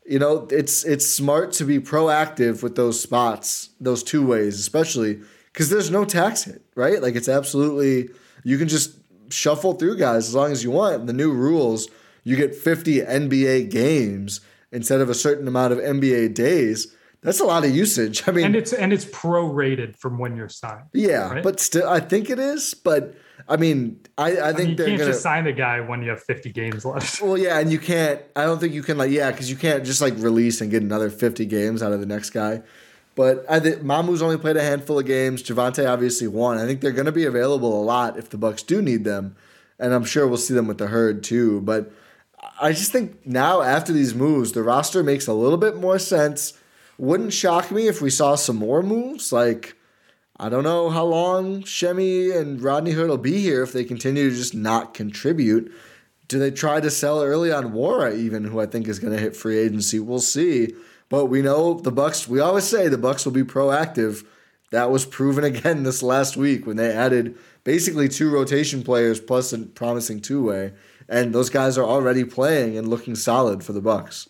You know, it's it's smart to be proactive with those spots, those two ways, especially because there's no tax hit, right? Like it's absolutely you can just shuffle through guys as long as you want. The new rules, you get 50 NBA games instead of a certain amount of NBA days. That's a lot of usage. I mean, And it's and it's prorated from when you're signed. yeah, right? but still, I think it is. But I mean, I, I I think mean, you they're can't gonna. just sign a guy when you have 50 games left. Well, yeah, and you can't. I don't think you can like yeah, because you can't just like release and get another fifty games out of the next guy. But I think Mamu's only played a handful of games. Javonte obviously won. I think they're going to be available a lot if the Bucks do need them, and I'm sure we'll see them with the herd too. But I just think now after these moves, the roster makes a little bit more sense. Wouldn't shock me if we saw some more moves. Like I don't know how long Semi and Rodney Hood will be here if they continue to just not contribute. Do they try to sell early on Nwora even, who I think is going to hit free agency? We'll see. But we know the Bucks. We always say the Bucks will be proactive. That was proven again this last week when they added basically two rotation players plus a promising two way, and those guys are already playing and looking solid for the Bucks.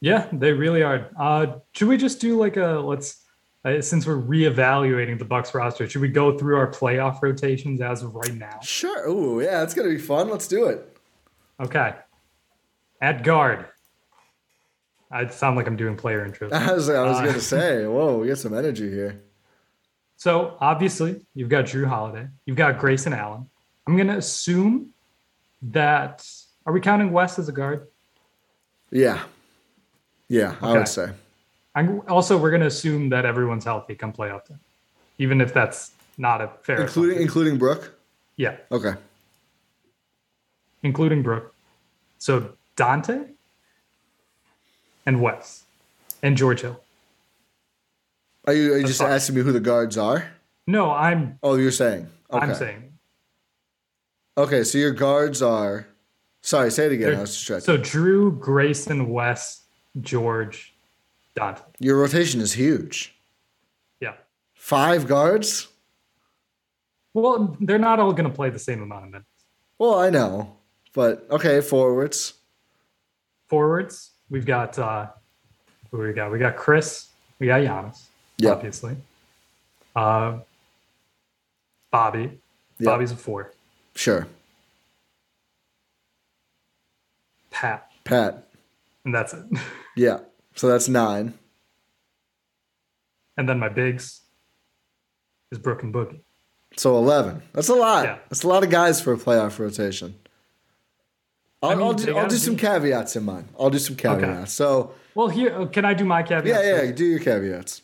Yeah, they really are. Uh, should we just do like a let's uh, since we're reevaluating the Bucks roster? Should we go through our playoff rotations as of right now? Sure. Ooh, yeah, it's gonna be fun. Let's do it. Okay. At guard, I sound like I'm doing player intros. I was, I was Uh, gonna say, whoa, we got some energy here. So obviously, you've got Jrue Holiday, you've got Grayson Allen. I'm gonna assume that are we counting Wes as a guard? Yeah. Yeah, I would say. I'm also we're gonna assume that everyone's healthy come playoff time, even if that's not a fair. Including assumption. including Brook? yeah, Okay. including Brook. So Donte and Wes and George Hill. Are you, are you just fine. asking me who the guards are? No, I'm Oh, you're saying. Okay. I'm saying. Okay, so your guards are sorry, say it again. I was distracted. So Jrue, Grayson, Wes, George, Donte. your rotation is huge. Yeah. Five guards? Well, they're not all going to play the same amount of minutes. Well, I know. But okay, forwards. Forwards, we've got uh who we got? We got Khris, we got Giannis, Yep. obviously. Uh Bobby. Yep. Bobby's a four. Sure. Pat. Pat. And that's it. Yeah. So that's nine. and then my bigs is Brook and Boogie. So eleven. That's a lot. Yeah. That's a lot of guys for a playoff rotation. I'll, I mean, I'll do, I'll gotta do some caveats in mine. I'll do some caveats. So Well, here uh, can I do my caveat? yeah, yeah, first? do your caveats.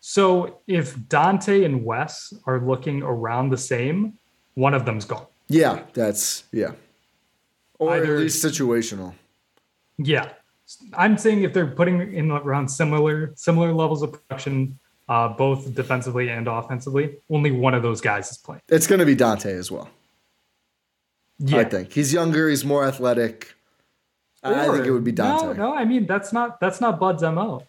So if Donte and Wes are looking around the same, one of them's gone. Yeah, that's yeah. Or Either- at least situational. Yeah, I'm saying if they're putting in around similar similar levels of production, uh, both defensively and offensively, only one of those guys is playing. It's going to be Donte as well. Yeah, I think he's younger. He's more athletic. I think it would be Donte. No, no, I mean that's not that's not Bud's mo.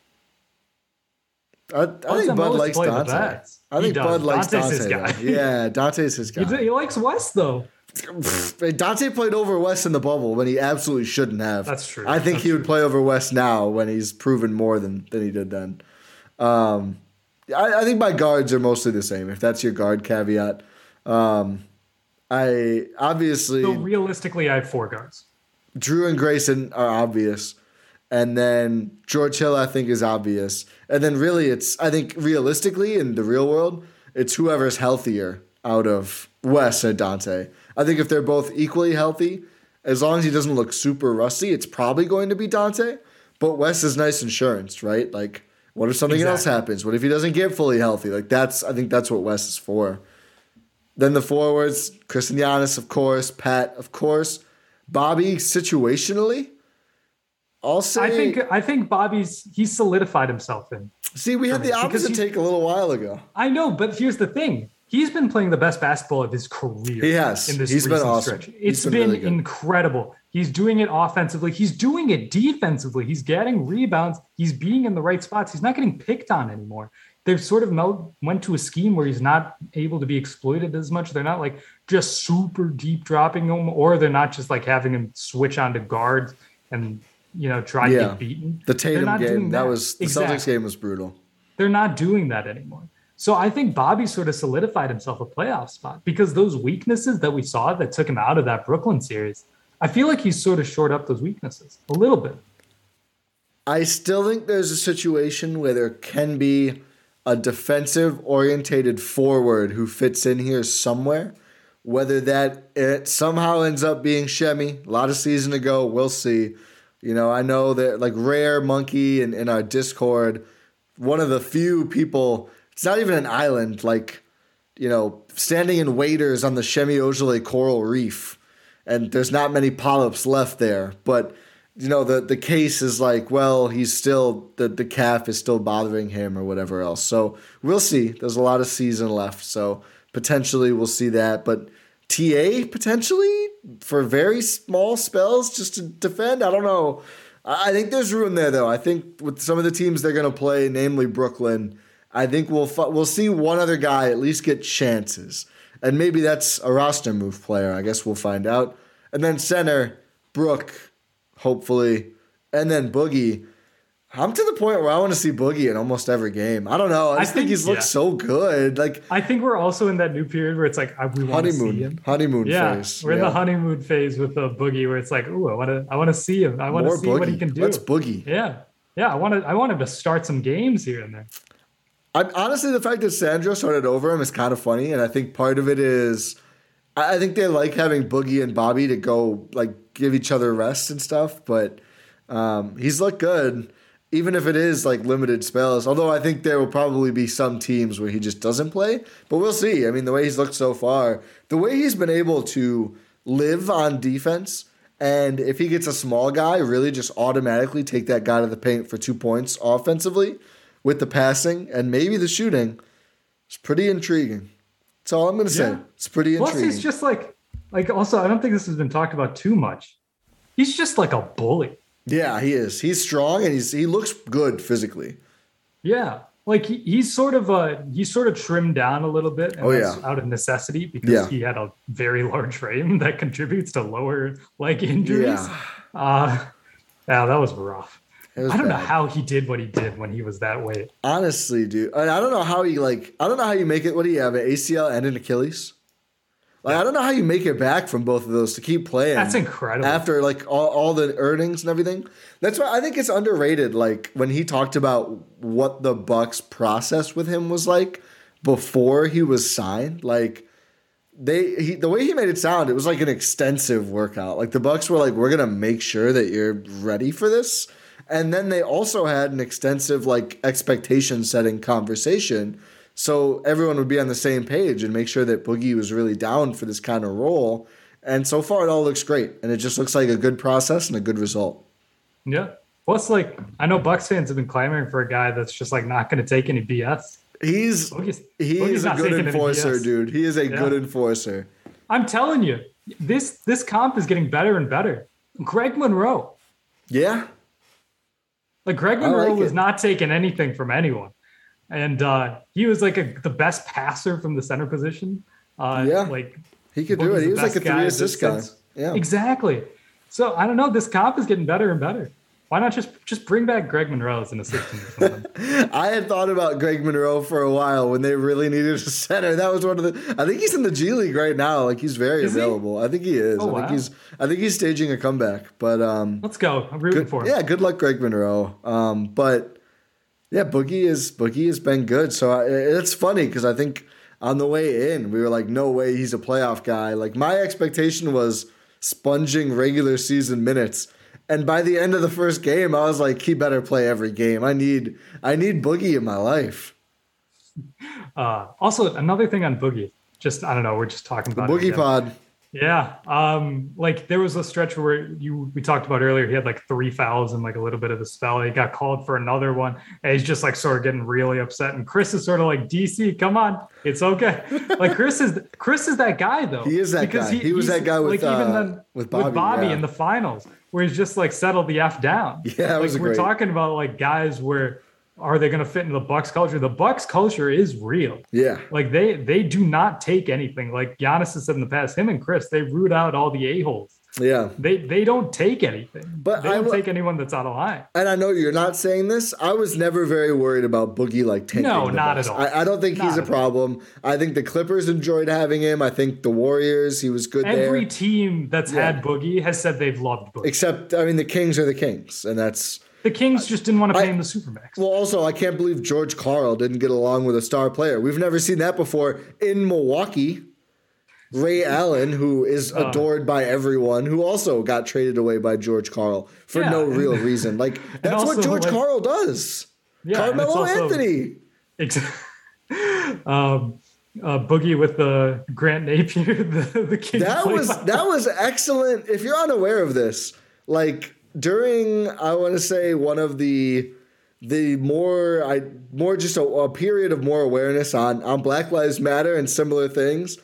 I, I Bud's think Bud likes Donte. I think. Bud likes Donte's his Donte. guy. Yeah, Donte's his He, guy. he likes Wes though. Donte played over Wes in the bubble when he absolutely shouldn't have. That's true. I think That's he would play over Wes now when he's proven more than, than he did then. Um, I, I think my guards are mostly the same. If that's your guard caveat, um, I obviously So realistically, I have four guards. Jrue and Grayson are obvious. And then George Hill, I think, is obvious. And then really, it's, I think, realistically, in the real world, it's whoever's healthier out of Wes and Donte. I think if they're both equally healthy, as long as he doesn't look super rusty, it's probably going to be Donte. But Wes is nice insurance, right? Like, what if something else happens? What if he doesn't get fully healthy? Like that's I think that's what Wes is for. Then the forwards, Khris and Giannis, of course, Pat, of course. Bobby, situationally, say I think I think Bobby's he's solidified himself in. see we had the opposite take a little while ago. I know, but here's the thing. He's been playing the best basketball of his career. He has. In this He's been awesome. stretch. He's It's been been, really incredible. He's doing it offensively. He's doing it defensively. He's getting rebounds. He's being in the right spots. He's not getting picked on anymore. They've sort of went to a scheme where he's not able to be exploited as much. They're not like just super deep dropping him, or they're not just like having him switch onto guards and you know try to get beaten. The Tatum game, doing that. was the Exactly Celtics game was brutal. they're not doing that anymore. So I think Bobby sort of solidified himself a playoff spot because those weaknesses that we saw that took him out of that Brooklyn series, I feel like he's sort of shored up those weaknesses a little bit. I still think there's a situation where there can be a defensive orientated forward who fits in here somewhere. Whether that it somehow ends up being Semi, a lot of season ago, we'll see. You know, I know that like Rare Monkey in, in our Discord, one of the few people, it's not even an island, like, you know, standing in waders on the Semi Ojeleye coral reef and there's not many polyps left there. But you know, the the case is like, well, he's still the the calf is still bothering him or whatever else. So we'll see. There's a lot of season left, so potentially we'll see that. But TA potentially for very small spells just to defend. I don't know. I think there's room there though. I think with some of the teams they're going to play, namely Brooklyn, I think we'll fu- we'll see one other guy at least get chances, and maybe that's a roster move player. I guess we'll find out. And then center Brook, hopefully, and then Boogie. I'm to the point where I want to see Boogie in almost every game. I don't know. I I just think, think- he's looked yeah. so good. Like I think we're also in that new period where it's like I, we want to see honeymoon, him. honeymoon Yeah, phase. we're in the honeymoon phase with the boogie, where it's like, ooh, I want to, I want to see him. I want to see what he can do. Let's Boogie. Yeah, yeah. I want to, I want him to start some games here and there. I, honestly, the fact that Sandro started over him is kind of funny, and I think part of it is, I, I think they like having Boogie and Bobby to go like give each other rest and stuff. But um, he's looked good, even if it is like limited spells. Although I think there will probably be some teams where he just doesn't play, but we'll see. I mean, the way he's looked so far, the way he's been able to live on defense. And if he gets a small guy, really just automatically take that guy to the paint for two points offensively with the passing and maybe the shooting, it's pretty intriguing. That's all I'm going to say. Yeah. It's pretty Plus, intriguing. he's just like, like also, I don't think this has been talked about too much. He's just like a bully. yeah, he is. He's strong and he's he looks good physically. Yeah, like he, he's sort of uh he's sort of trimmed down a little bit. And Oh, yeah. out of necessity because Yeah. he had a very large frame that contributes to lower leg injuries. Yeah. Uh, yeah, that was rough. I don't know how he did what he did when he was that weight. Honestly, dude, I I don't know how he like. I don't know how you make it. What do you have? An ACL and an Achilles. Like I don't know how you make it back from both of those to keep playing. That's incredible. After like all, all the earnings and everything, that's why I think it's underrated. Like when he talked about what the Bucks process with him was like before he was signed, like they he, the way he made it sound, it was like an extensive workout. Like the Bucks were like, "We're gonna make sure that you're ready for this," and then they also had an extensive like expectation setting conversation, so everyone would be on the same page and make sure that Boogie was really down for this kind of role. And so far, it all looks great, and it just looks like a good process and a good result. yeah. Plus, like I know Bucks fans have been clamoring for a guy that's just like not going to take any BS. He's Boogie's- he Boogie's a good enforcer, dude. He is a Yeah. good enforcer. I'm telling you, this this comp is getting better and better. Greg Monroe, Yeah, like Greg Monroe like was it. not taking anything from anyone, and uh, he was like a, the best passer from the center position. Uh, Yeah. like he could do it. He was like a three assist guy. Yeah. exactly. So I don't know. This comp is getting better and better. Why not just just bring back Greg Monroe as an assistant or something? I had thought about Greg Monroe for a while when they really needed a center. That was one of the. I think he's in the G League right now. Like he's very Is he? available. I think he is. Oh, I think he's. I think he's staging a comeback. But um, Let's go. I'm rooting good, for him. yeah, good luck, Greg Monroe. Um, but yeah, Boogie is Boogie has been good. So I, it's funny because I think on the way in we were like, no way, he's a playoff guy. Like my expectation was sponging regular season minutes. And by the end of the first game, I was like, he better play every game. I need I need Boogie in my life. Uh, also, another thing on Boogie, just I don't know, we're just talking about it Boogie. Pod. Yeah. Um, like there was a stretch where you we talked about earlier, he had like three fouls and like a little bit of a spell. He got called for another one, and he's just like sort of getting really upset. And Khris is sort of like, DC, come on, it's okay. like Khris is Khris is that guy though. He is that guy. He was that guy with, uh, then with Bobby, yeah. in the finals, where he's just like settled the F down. Yeah, like was we're great. talking about like guys where are they gonna fit into the Bucks culture? The Bucks culture is real. Yeah. Like they they do not take anything. Like Giannis has said in the past, him and Khris, they root out all the a-holes. Yeah. They they don't take anything. But they I don't w- take anyone that's out of line. And I know you're not saying this. I was never very worried about Boogie like tanking. No, not at all. I, I don't think Not he's a at all. problem. I think the Clippers enjoyed having him. I think the Warriors, he was good Every there. team that's Yeah. had Boogie has said they've loved Boogie. Except, I mean, the Kings are the Kings, and that's the Kings just didn't want to pay I- him the supermax. well. Also, I can't believe George Karl didn't get along with a star player. We've never seen that before in Milwaukee. Ray Allen, who is Uh. adored by everyone, who also got traded away by George Karl for Yeah, no and- real reason. Like that's what George like- Karl does. Yeah, Carmelo also- Anthony. Um, uh, Boogie with the Grant Napear, the, the Kings. that was by- that was excellent. If you're unaware of this, like during I want to say one of the the more I more just a, a period of more awareness on on Black Lives Matter and similar things.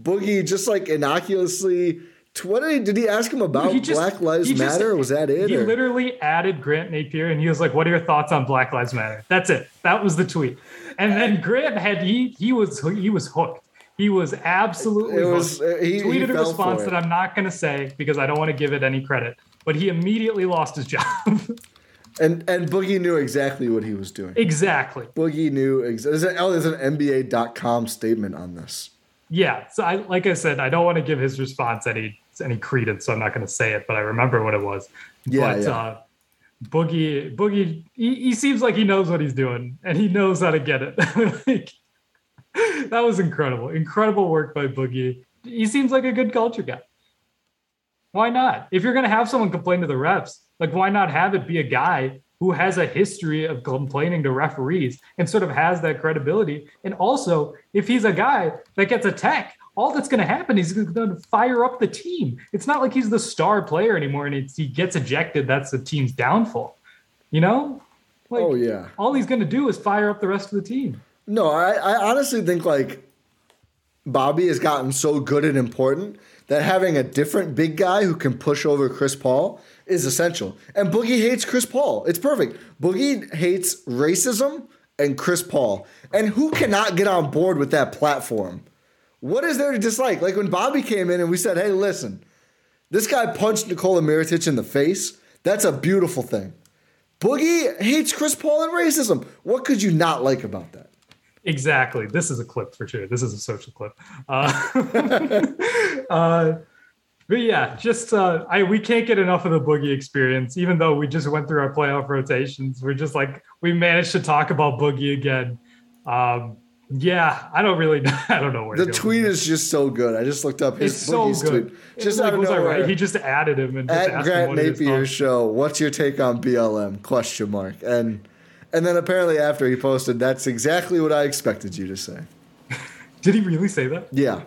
Boogie just like innocuously. What did he, did he ask him about just- Black Lives he just- Matter? was that it? He or- literally added Grant Napear and he was like, What are your thoughts on Black Lives Matter? That's it. That was the tweet. And then Grant had he he was he was hooked. He was absolutely It was- hooked. Uh, he- he tweeted a response that I'm not gonna say because I don't want to give it any credit. But he immediately lost his job. and and Boogie knew exactly what he was doing. exactly. Boogie knew. Ex- there's, oh, there's an NBA.com statement on this. Yeah. So I like I said, I don't want to give his response any any credence, so I'm not gonna say it, but I remember what it was. Yeah, but yeah. uh Boogie Boogie he, he seems like he knows what he's doing and he knows how to get it. like, that was incredible. Incredible work by Boogie. He seems like a good culture guy. Why not? If you're going to have someone complain to the refs, like why not have it be a guy who has a history of complaining to referees and sort of has that credibility? And also, if he's a guy that gets a tech, all that's going to happen is he's going to fire up the team. It's not like he's the star player anymore and it's, he gets ejected. That's the team's downfall. You know? Like, Oh yeah. all he's going to do is fire up the rest of the team. No, I, I honestly think like Bobby has gotten so good and important that having a different big guy who can push over Chris Paul is essential. And Boogie hates Chris Paul. It's perfect. Boogie hates racism and Chris Paul. And who cannot get on board with that platform? What is there to dislike? Like when Bobby came in and we said, hey, listen, this guy punched Nikola Mirotic in the face. That's a beautiful thing. Boogie hates Chris Paul and racism. What could you not like about that? Exactly. This is a clip for sure. This is a social clip. Uh, uh, but yeah, just uh, I we can't get enough of the boogie experience. Even though we just went through our playoff rotations, we're just like we managed to talk about boogie again. Um, yeah, I don't really, I don't know where The tweet is just so good. I just looked up his It's Boogie's good. tweet. It's Just like, out was I right? He just added him and just At asked him Grant Napear show, what's your take on BLM? Question mark. And and then apparently after he posted, that's exactly what I expected you to say. Did he really say that? Yeah.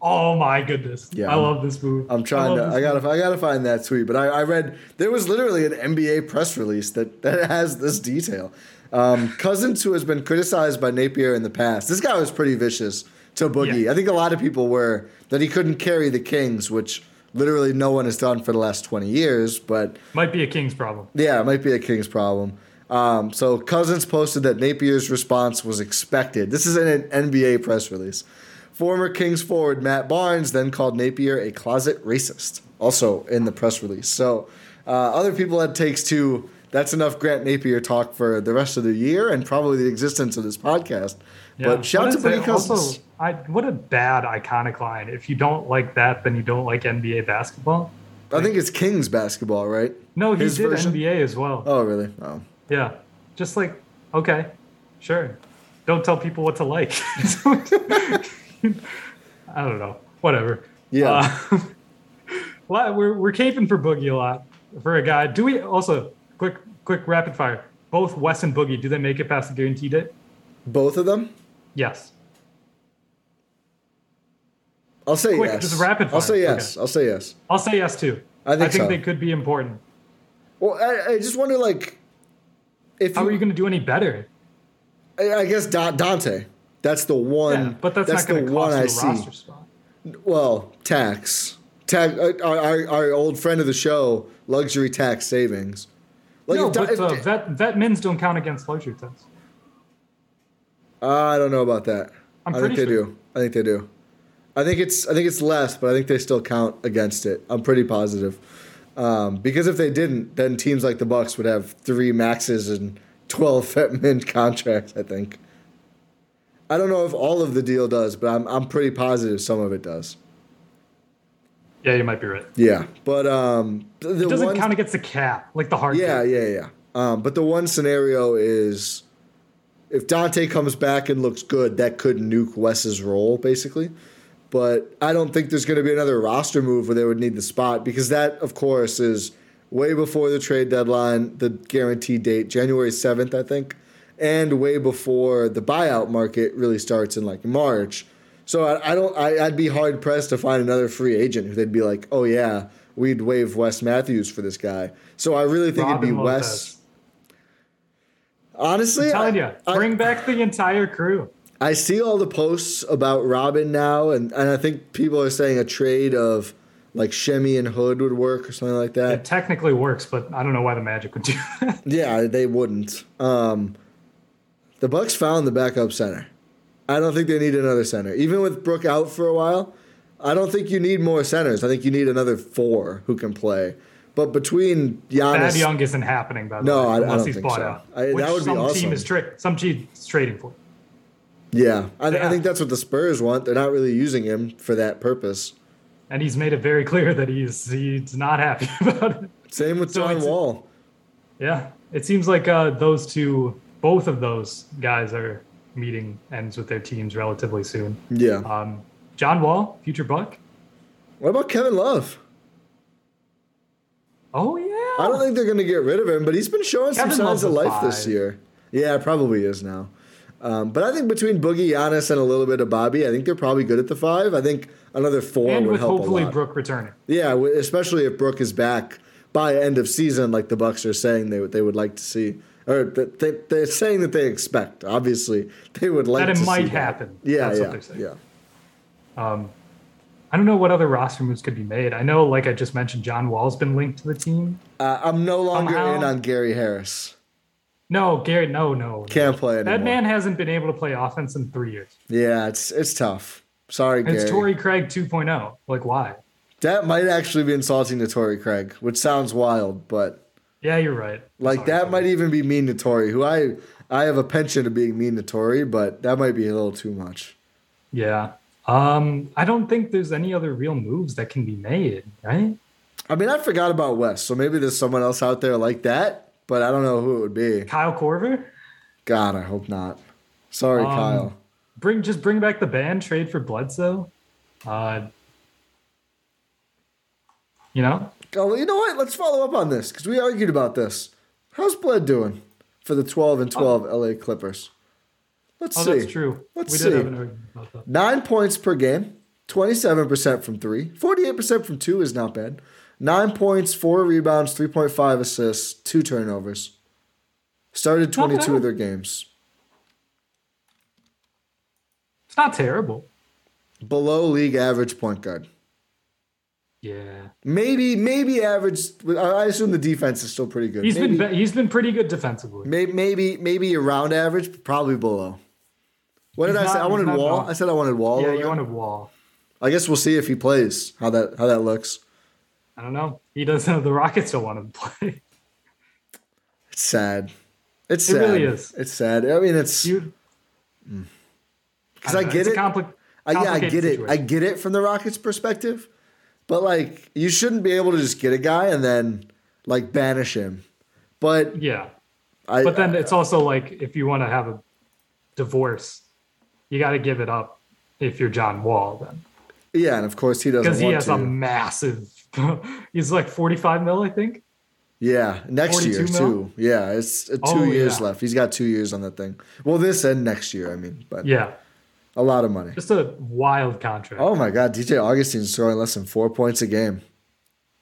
Oh my goodness! Yeah, I love this move. I'm trying love to. I gotta. move. I gotta find that tweet. But I, I read there was literally an NBA press release that that has this detail. Um, Cousins, who has been criticized by Napear in the past, this guy was pretty vicious to Boogie. Yeah. I think a lot of people were that he couldn't carry the Kings, which literally no one has done for the last 20 years. But Might be a Kings problem. yeah, it might be a Kings problem. Um, so Cousins posted that Napear's response was expected. This is in an NBA press release. Former Kings forward Matt Barnes then called Napear a closet racist, also in the press release. So uh, other people had takes too. That's enough Grant Napear talk for the rest of the year and probably the existence of this podcast. But shout What out to? Boogie Cousins. Also, I, what a bad iconic line. If you don't like that, then you don't like NBA basketball. I think it's Kings basketball, right? No, he His did version? NBA as well. Oh, really? Oh. Yeah, just like okay, sure. Don't tell people what to like. I don't know. Whatever. Yeah. Uh, Well, we're we're caping for Boogie a lot for a guy. Do we also quick quick rapid fire? Both Wes and Boogie, do they make it past the guaranteed date? Both of them? Yes. I'll say Quick, yes. just rapid fire. I'll say yes. I'll say yes. I'll say yes too. I think so. they could be important. Well, I, I just wonder, like, if How are you going to do any better? I, I guess Da- Donte. That's the one. Yeah, but that's, to the one I see. spot. Well, tax, tax. uh, Our, our, our old friend of the show, luxury tax savings. Like no, if but if- uh, vet vet mins don't count against luxury tax. I don't know about that. I'm I think pretty they sure. do. I think they do. I think it's I think it's less, but I think they still count against it. I'm pretty positive. Um, because if they didn't, then teams like the Bucks would have three maxes and twelve vet min contracts. I think. I don't know if all of the deal does, but I'm I'm pretty positive some of it does. Yeah, you might be right. Yeah, but um, the, the It doesn't one- count against the cap, like the hard Yeah, cap. yeah, yeah. Um, but the one scenario is if Donte comes back and looks good, that could nuke Wes's role, basically. But I don't think there's going to be another roster move where they would need the spot because that, of course, is way before the trade deadline, the guaranteed date, January 7th, I think, and way before the buyout market really starts in like March. So I, I don't. I, I'd be hard pressed to find another free agent who they'd be like, "Oh yeah, we'd waive Wes Matthews for this guy." So I really think Robin it'd be Lopez. Wes. Honestly, I'm telling you, I- bring back the entire crew. I see all the posts about Robin now, and, and I think people are saying a trade of like Semi and Hood would work or something like that. It technically works, but I don't know why the Magic would do that. Yeah, they wouldn't. Um, the Bucks found the backup center. I don't think they need another center. Even with Brook out for a while, I don't think you need more centers. I think you need another four who can play. But between Giannis, Thad Young isn't happening by the No, way, I- I unless don't he's think bought so. out. I- that which would be awesome. team is tra- some team is trading for. yeah, I, I think that's what the Spurs want. They're not really using him for that purpose. And he's made it very clear that he's he's not happy about it. Same with So John Wall. Yeah, it seems like uh, those two, both of those guys, are meeting ends with their teams relatively soon. Yeah. Um, John Wall, future Buck. What about Kevin Love? Oh yeah. I don't think they're going to get rid of him, but he's been showing Kevin some Love's signs of life this year. Yeah, probably is now. Um, but I think between Boogie, Giannis, and a little bit of Bobby, I think they're probably good at the five. I think another four and would help hopefully a lot. Brook returning. Yeah, especially if Brook is back by end of season, like the Bucks are saying they would they would like to see, or that they, they're saying that they expect. Obviously, they would like That it to see might that. happen. Yeah, That's what yeah, they're yeah. Um, I don't know what other roster moves could be made. I know, like I just mentioned, John Wall's been linked to the team. Uh, I'm no longer Somehow- in on Gary Harris. No, Gary, no, no. Can't play anymore. That man hasn't been able to play offense in three years. Yeah, it's it's tough. Sorry, And Gary. it's Torrey Craig 2.0. Like, why? That might actually be insulting to Torrey Craig, which sounds wild, but Yeah, you're right. like Sorry, that might even be mean to Torrey, who I I have a penchant of being mean to Torrey, but that might be a little too much. Yeah. Um, I don't think there's any other real moves that can be made, right? I mean, I forgot about Wes, so maybe there's someone else out there like that, but I don't know who it would be. Kyle Korver? God, I hope not. Sorry, Um, Kyle. Bring just bring back the band, trade for Bledsoe. Uh you know? Oh, you know what? Let's follow up on this because we argued about this. How's Bled doing for the 12 and 12 LA Clippers? Let's Oh, see. that's true. Let's we see. did have an argument about that. Nine points per game, 27% from three, 48% from two is not bad. Nine points, four rebounds, 3.5 assists, two turnovers. Started 22 of their games. It's not terrible. Below league average point guard. Yeah. Maybe, maybe average. I I assume the defense is still pretty good. He's maybe, been he's been pretty good defensively. Maybe, maybe, maybe around average, but probably below. What did He's I say? I wanted Wall. I said I wanted Wall. Yeah, you wanted Wall. I guess we'll see if he plays. How that how that looks. I don't know. He doesn't have the Rockets don't want him to play. It's sad. It's It sad. really is. It's sad. I mean, it's because mm. I, don't get It's a it. compli- I, yeah, I get it. I get it from the Rockets' perspective, but like you shouldn't be able to just get a guy and then like banish him. But Yeah. I, But then it's also like if you want to have a divorce, you got to give it up if you're John Wall then. yeah, and of course he doesn't Because he has to. a massive he's like 45 mil, I think. Yeah, next year mil? too. Yeah, it's uh, two Oh, years yeah. left. He's got two years on that thing. Well, this and next year, I mean, but Yeah, a lot of money. just a wild contract. Oh my God, DJ Augustin's throwing less than four points a game,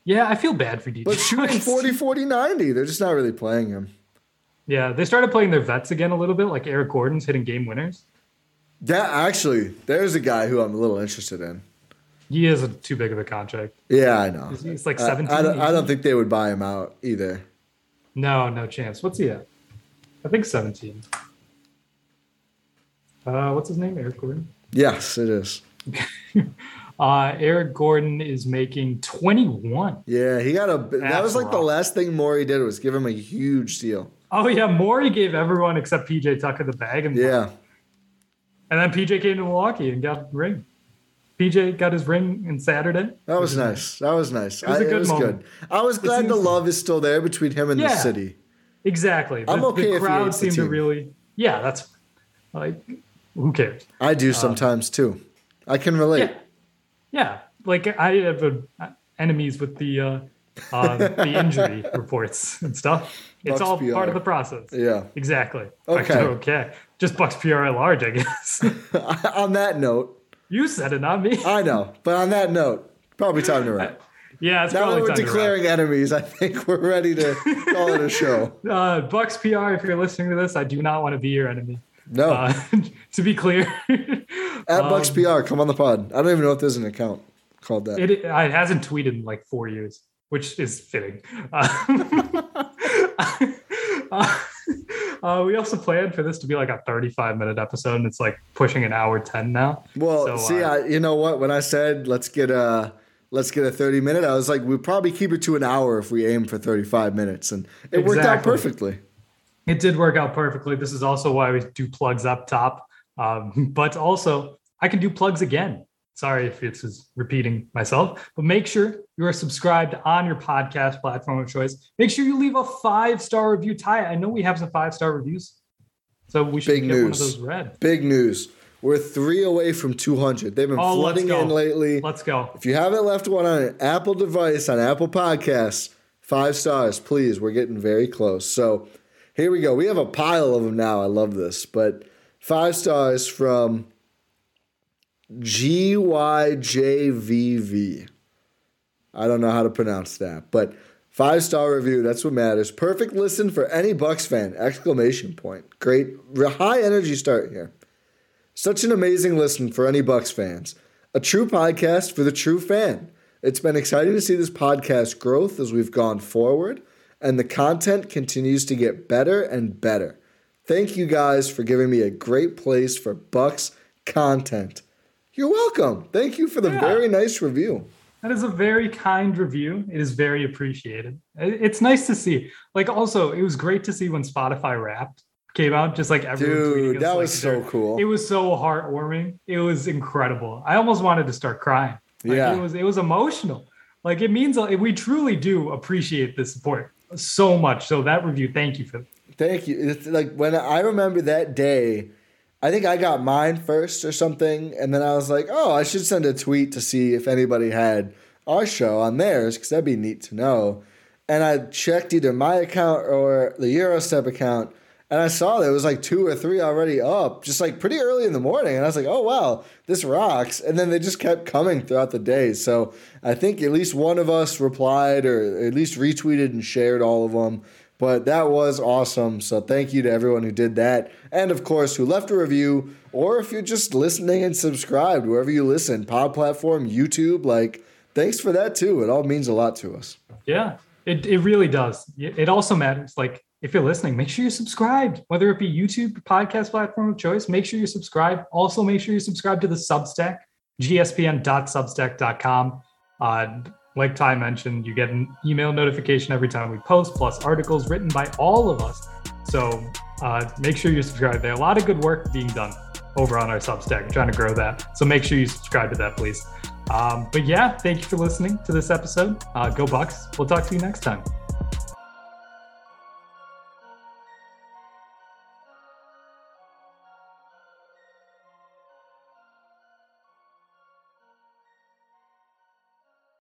Yeah, I feel bad for DJ. but shooting 40, 40, 90. They're just not really playing him. Yeah, they started playing their vets again a little bit, like Eric Gordon's hitting game winners. That actually, there's a guy who I'm a little interested in. He is a, too big of a contract. Yeah, I know. He's like 17, I, don't, I don't think they would buy him out either. No, no chance. What's he at? I think 17. Uh, what's his name? Eric Gordon. Yes, it is. Uh, Eric Gordon is making 21. Yeah, he got a. That That's was like the last thing Morey did was give him a huge deal. Oh yeah, Morey gave everyone except PJ Tucker the bag, and Yeah, and then PJ came to Milwaukee and got the ring. PJ got his ring in Saturday. that was nice. That was nice. It was a I- good it was moment. good. I was glad the love is still there between him and the city. Exactly. The, I'm okay if the he crowd seemed to really. Yeah, that's like who cares? I do sometimes too. I can relate. Yeah, yeah. Like I have uh, enemies with the uh, uh, the injury reports and stuff. It's Bucks all PR. part of the process. Yeah. Exactly. Okay. Okay. Just Bucks PR at large, I guess. on that note, you said it, not me. I know. But on that note, probably time to wrap. yeah, it's Now that we're time to wrap. declaring enemies, I think we're ready to call it a show. Uh, Bucks PR, if you're listening to this, I do not want to be your enemy. No, Uh, to be clear, at Bucks PR, come on the pod. I don't even know if there's an account called that. it, it hasn't tweeted in like four years, which is fitting. Uh, uh, uh, we also planned for this to be like a 35 minute episode, and it's like pushing an hour 10 now. Well, So, see, uh, I, you know what? When I said let's get a let's get a thirty minute, I was like, we'd probably keep it to an hour if we aim for thirty five minutes, and it worked out perfectly. It did work out perfectly. This is also why we do plugs up top. Um, but also, I can do plugs again. Sorry if it's repeating myself, but make sure you are subscribed on your podcast platform of choice. Make sure you leave a five star review. Ti, I know we have some five star reviews, so we should Big get one of news. those read. Big news. We're three away from two hundred. They've been Oh, flooding in lately. Let's go. If you haven't left one on an Apple device on Apple Podcasts, five stars, please. We're getting very close. So here we go. We have a pile of them now. I love this. But five stars from GYJVV. I don't know how to pronounce that, but five star review. That's what matters. Perfect listen for any Bucks fan! Exclamation point. Great, high energy start here. Such an amazing listen for any Bucks fans. A true podcast for the true fan. It's been exciting to see this podcast growth as we've gone forward, and the content continues to get better and better. Thank you guys for giving me a great place for Bucks content. You're welcome. Thank you for the Yeah. very nice review. That is a very kind review. It is very appreciated. It's nice to see. Like, also, it was great to see when Spotify Wrapped came out. Just like everyone, tweeting Dude, us, that like, was so their- cool. It was so heartwarming. It was incredible. I almost wanted to start crying. Like, Yeah. it was. It was emotional. Like it means we truly do appreciate the support so much. So that review, thank you for. Thank you. It's like when I remember that day, I think I got mine first or something, and then I was like, "Oh, I should send a tweet to see if anybody had our show on theirs, because that'd be neat to know." And I checked either my account or the Gyro Step account, and I saw that it was like two or three already up, just like pretty early in the morning. And I was like, "Oh wow, this rocks!" And then they just kept coming throughout the day. So I think at least one of us replied or at least retweeted and shared all of them. But that was awesome. So thank you to everyone who did that. And of course, who left a review, or if you're just listening and subscribed, wherever you listen, pod platform, YouTube, like, thanks for that too. It all means a lot to us. Yeah, it it really does. It also matters. Like if you're listening, make sure you're subscribed. Whether it be YouTube podcast platform of choice, make sure you're subscribed. Also, make sure you subscribe to the Substack, gspn.substack.com. Uh, like Ti mentioned, you get an email notification every time we post, plus articles written by all of us. So uh, make sure you subscribe there. A lot of good work being done over on our Substack. Trying to grow that. So make sure you subscribe to that, please. Um, but yeah, thank you for listening to this episode. Uh, go Bucks. We'll talk to you next time.